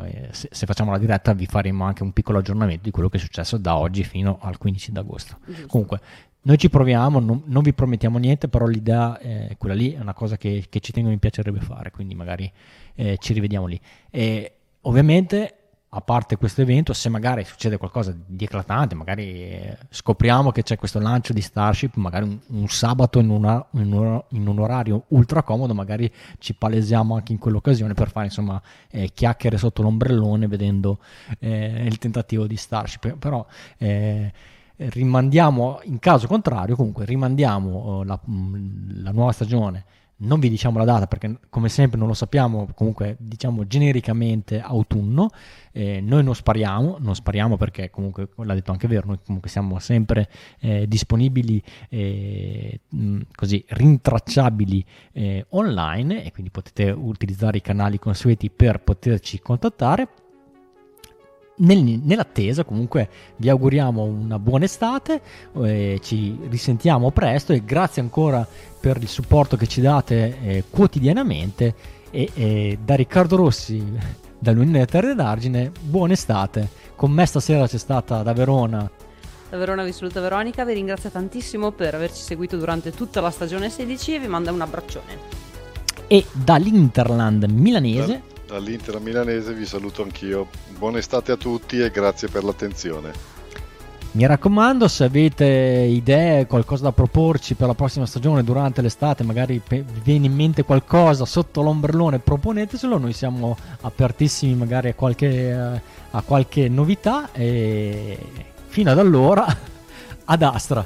eh, se, se, facciamo la diretta, vi faremo anche un piccolo aggiornamento di quello che è successo da oggi fino al 15 d'agosto. Giusto. Comunque, noi ci proviamo, non, non, vi promettiamo niente, però l'idea è quella lì, è una cosa che, che ci tengo mi piacerebbe fare, quindi magari eh, ci rivediamo lì. E ovviamente a parte questo evento, se magari succede qualcosa di eclatante, magari eh, scopriamo che c'è questo lancio di Starship, magari un, un sabato in, una, in, un, in, un, orario ultra comodo, magari ci palesiamo anche in quell'occasione per fare insomma eh, chiacchiere sotto l'ombrellone vedendo eh, il tentativo di Starship. Però eh, rimandiamo, in caso contrario, comunque rimandiamo eh, la, la nuova stagione. Non vi diciamo la data perché come sempre non lo sappiamo, comunque diciamo genericamente autunno, eh, noi non spariamo, non spariamo perché comunque l'ha detto anche vero, noi comunque siamo sempre eh, disponibili, eh, mh, così rintracciabili eh, online e quindi potete utilizzare i canali consueti per poterci contattare nel, nell'attesa comunque vi auguriamo una buona estate, eh, ci risentiamo presto e grazie ancora per il supporto che ci date eh, quotidianamente e, e, da Riccardo Rossi dall'Unione delle Terre d'Argine buona estate. Con me stasera c'è stata da Verona da Verona vi saluta Veronica, vi ringrazio tantissimo per averci seguito durante tutta la stagione 16 e vi manda un abbraccione. E dall'Interland milanese dall'Inter milanese vi saluto anch'io. Buona estate a tutti e grazie per l'attenzione. Mi raccomando, se avete idee, qualcosa da proporci per la prossima stagione durante l'estate, magari vi viene in mente qualcosa sotto l'ombrellone, proponetecelo, noi siamo apertissimi magari a qualche, eh, a qualche novità e fino ad allora ad Astra.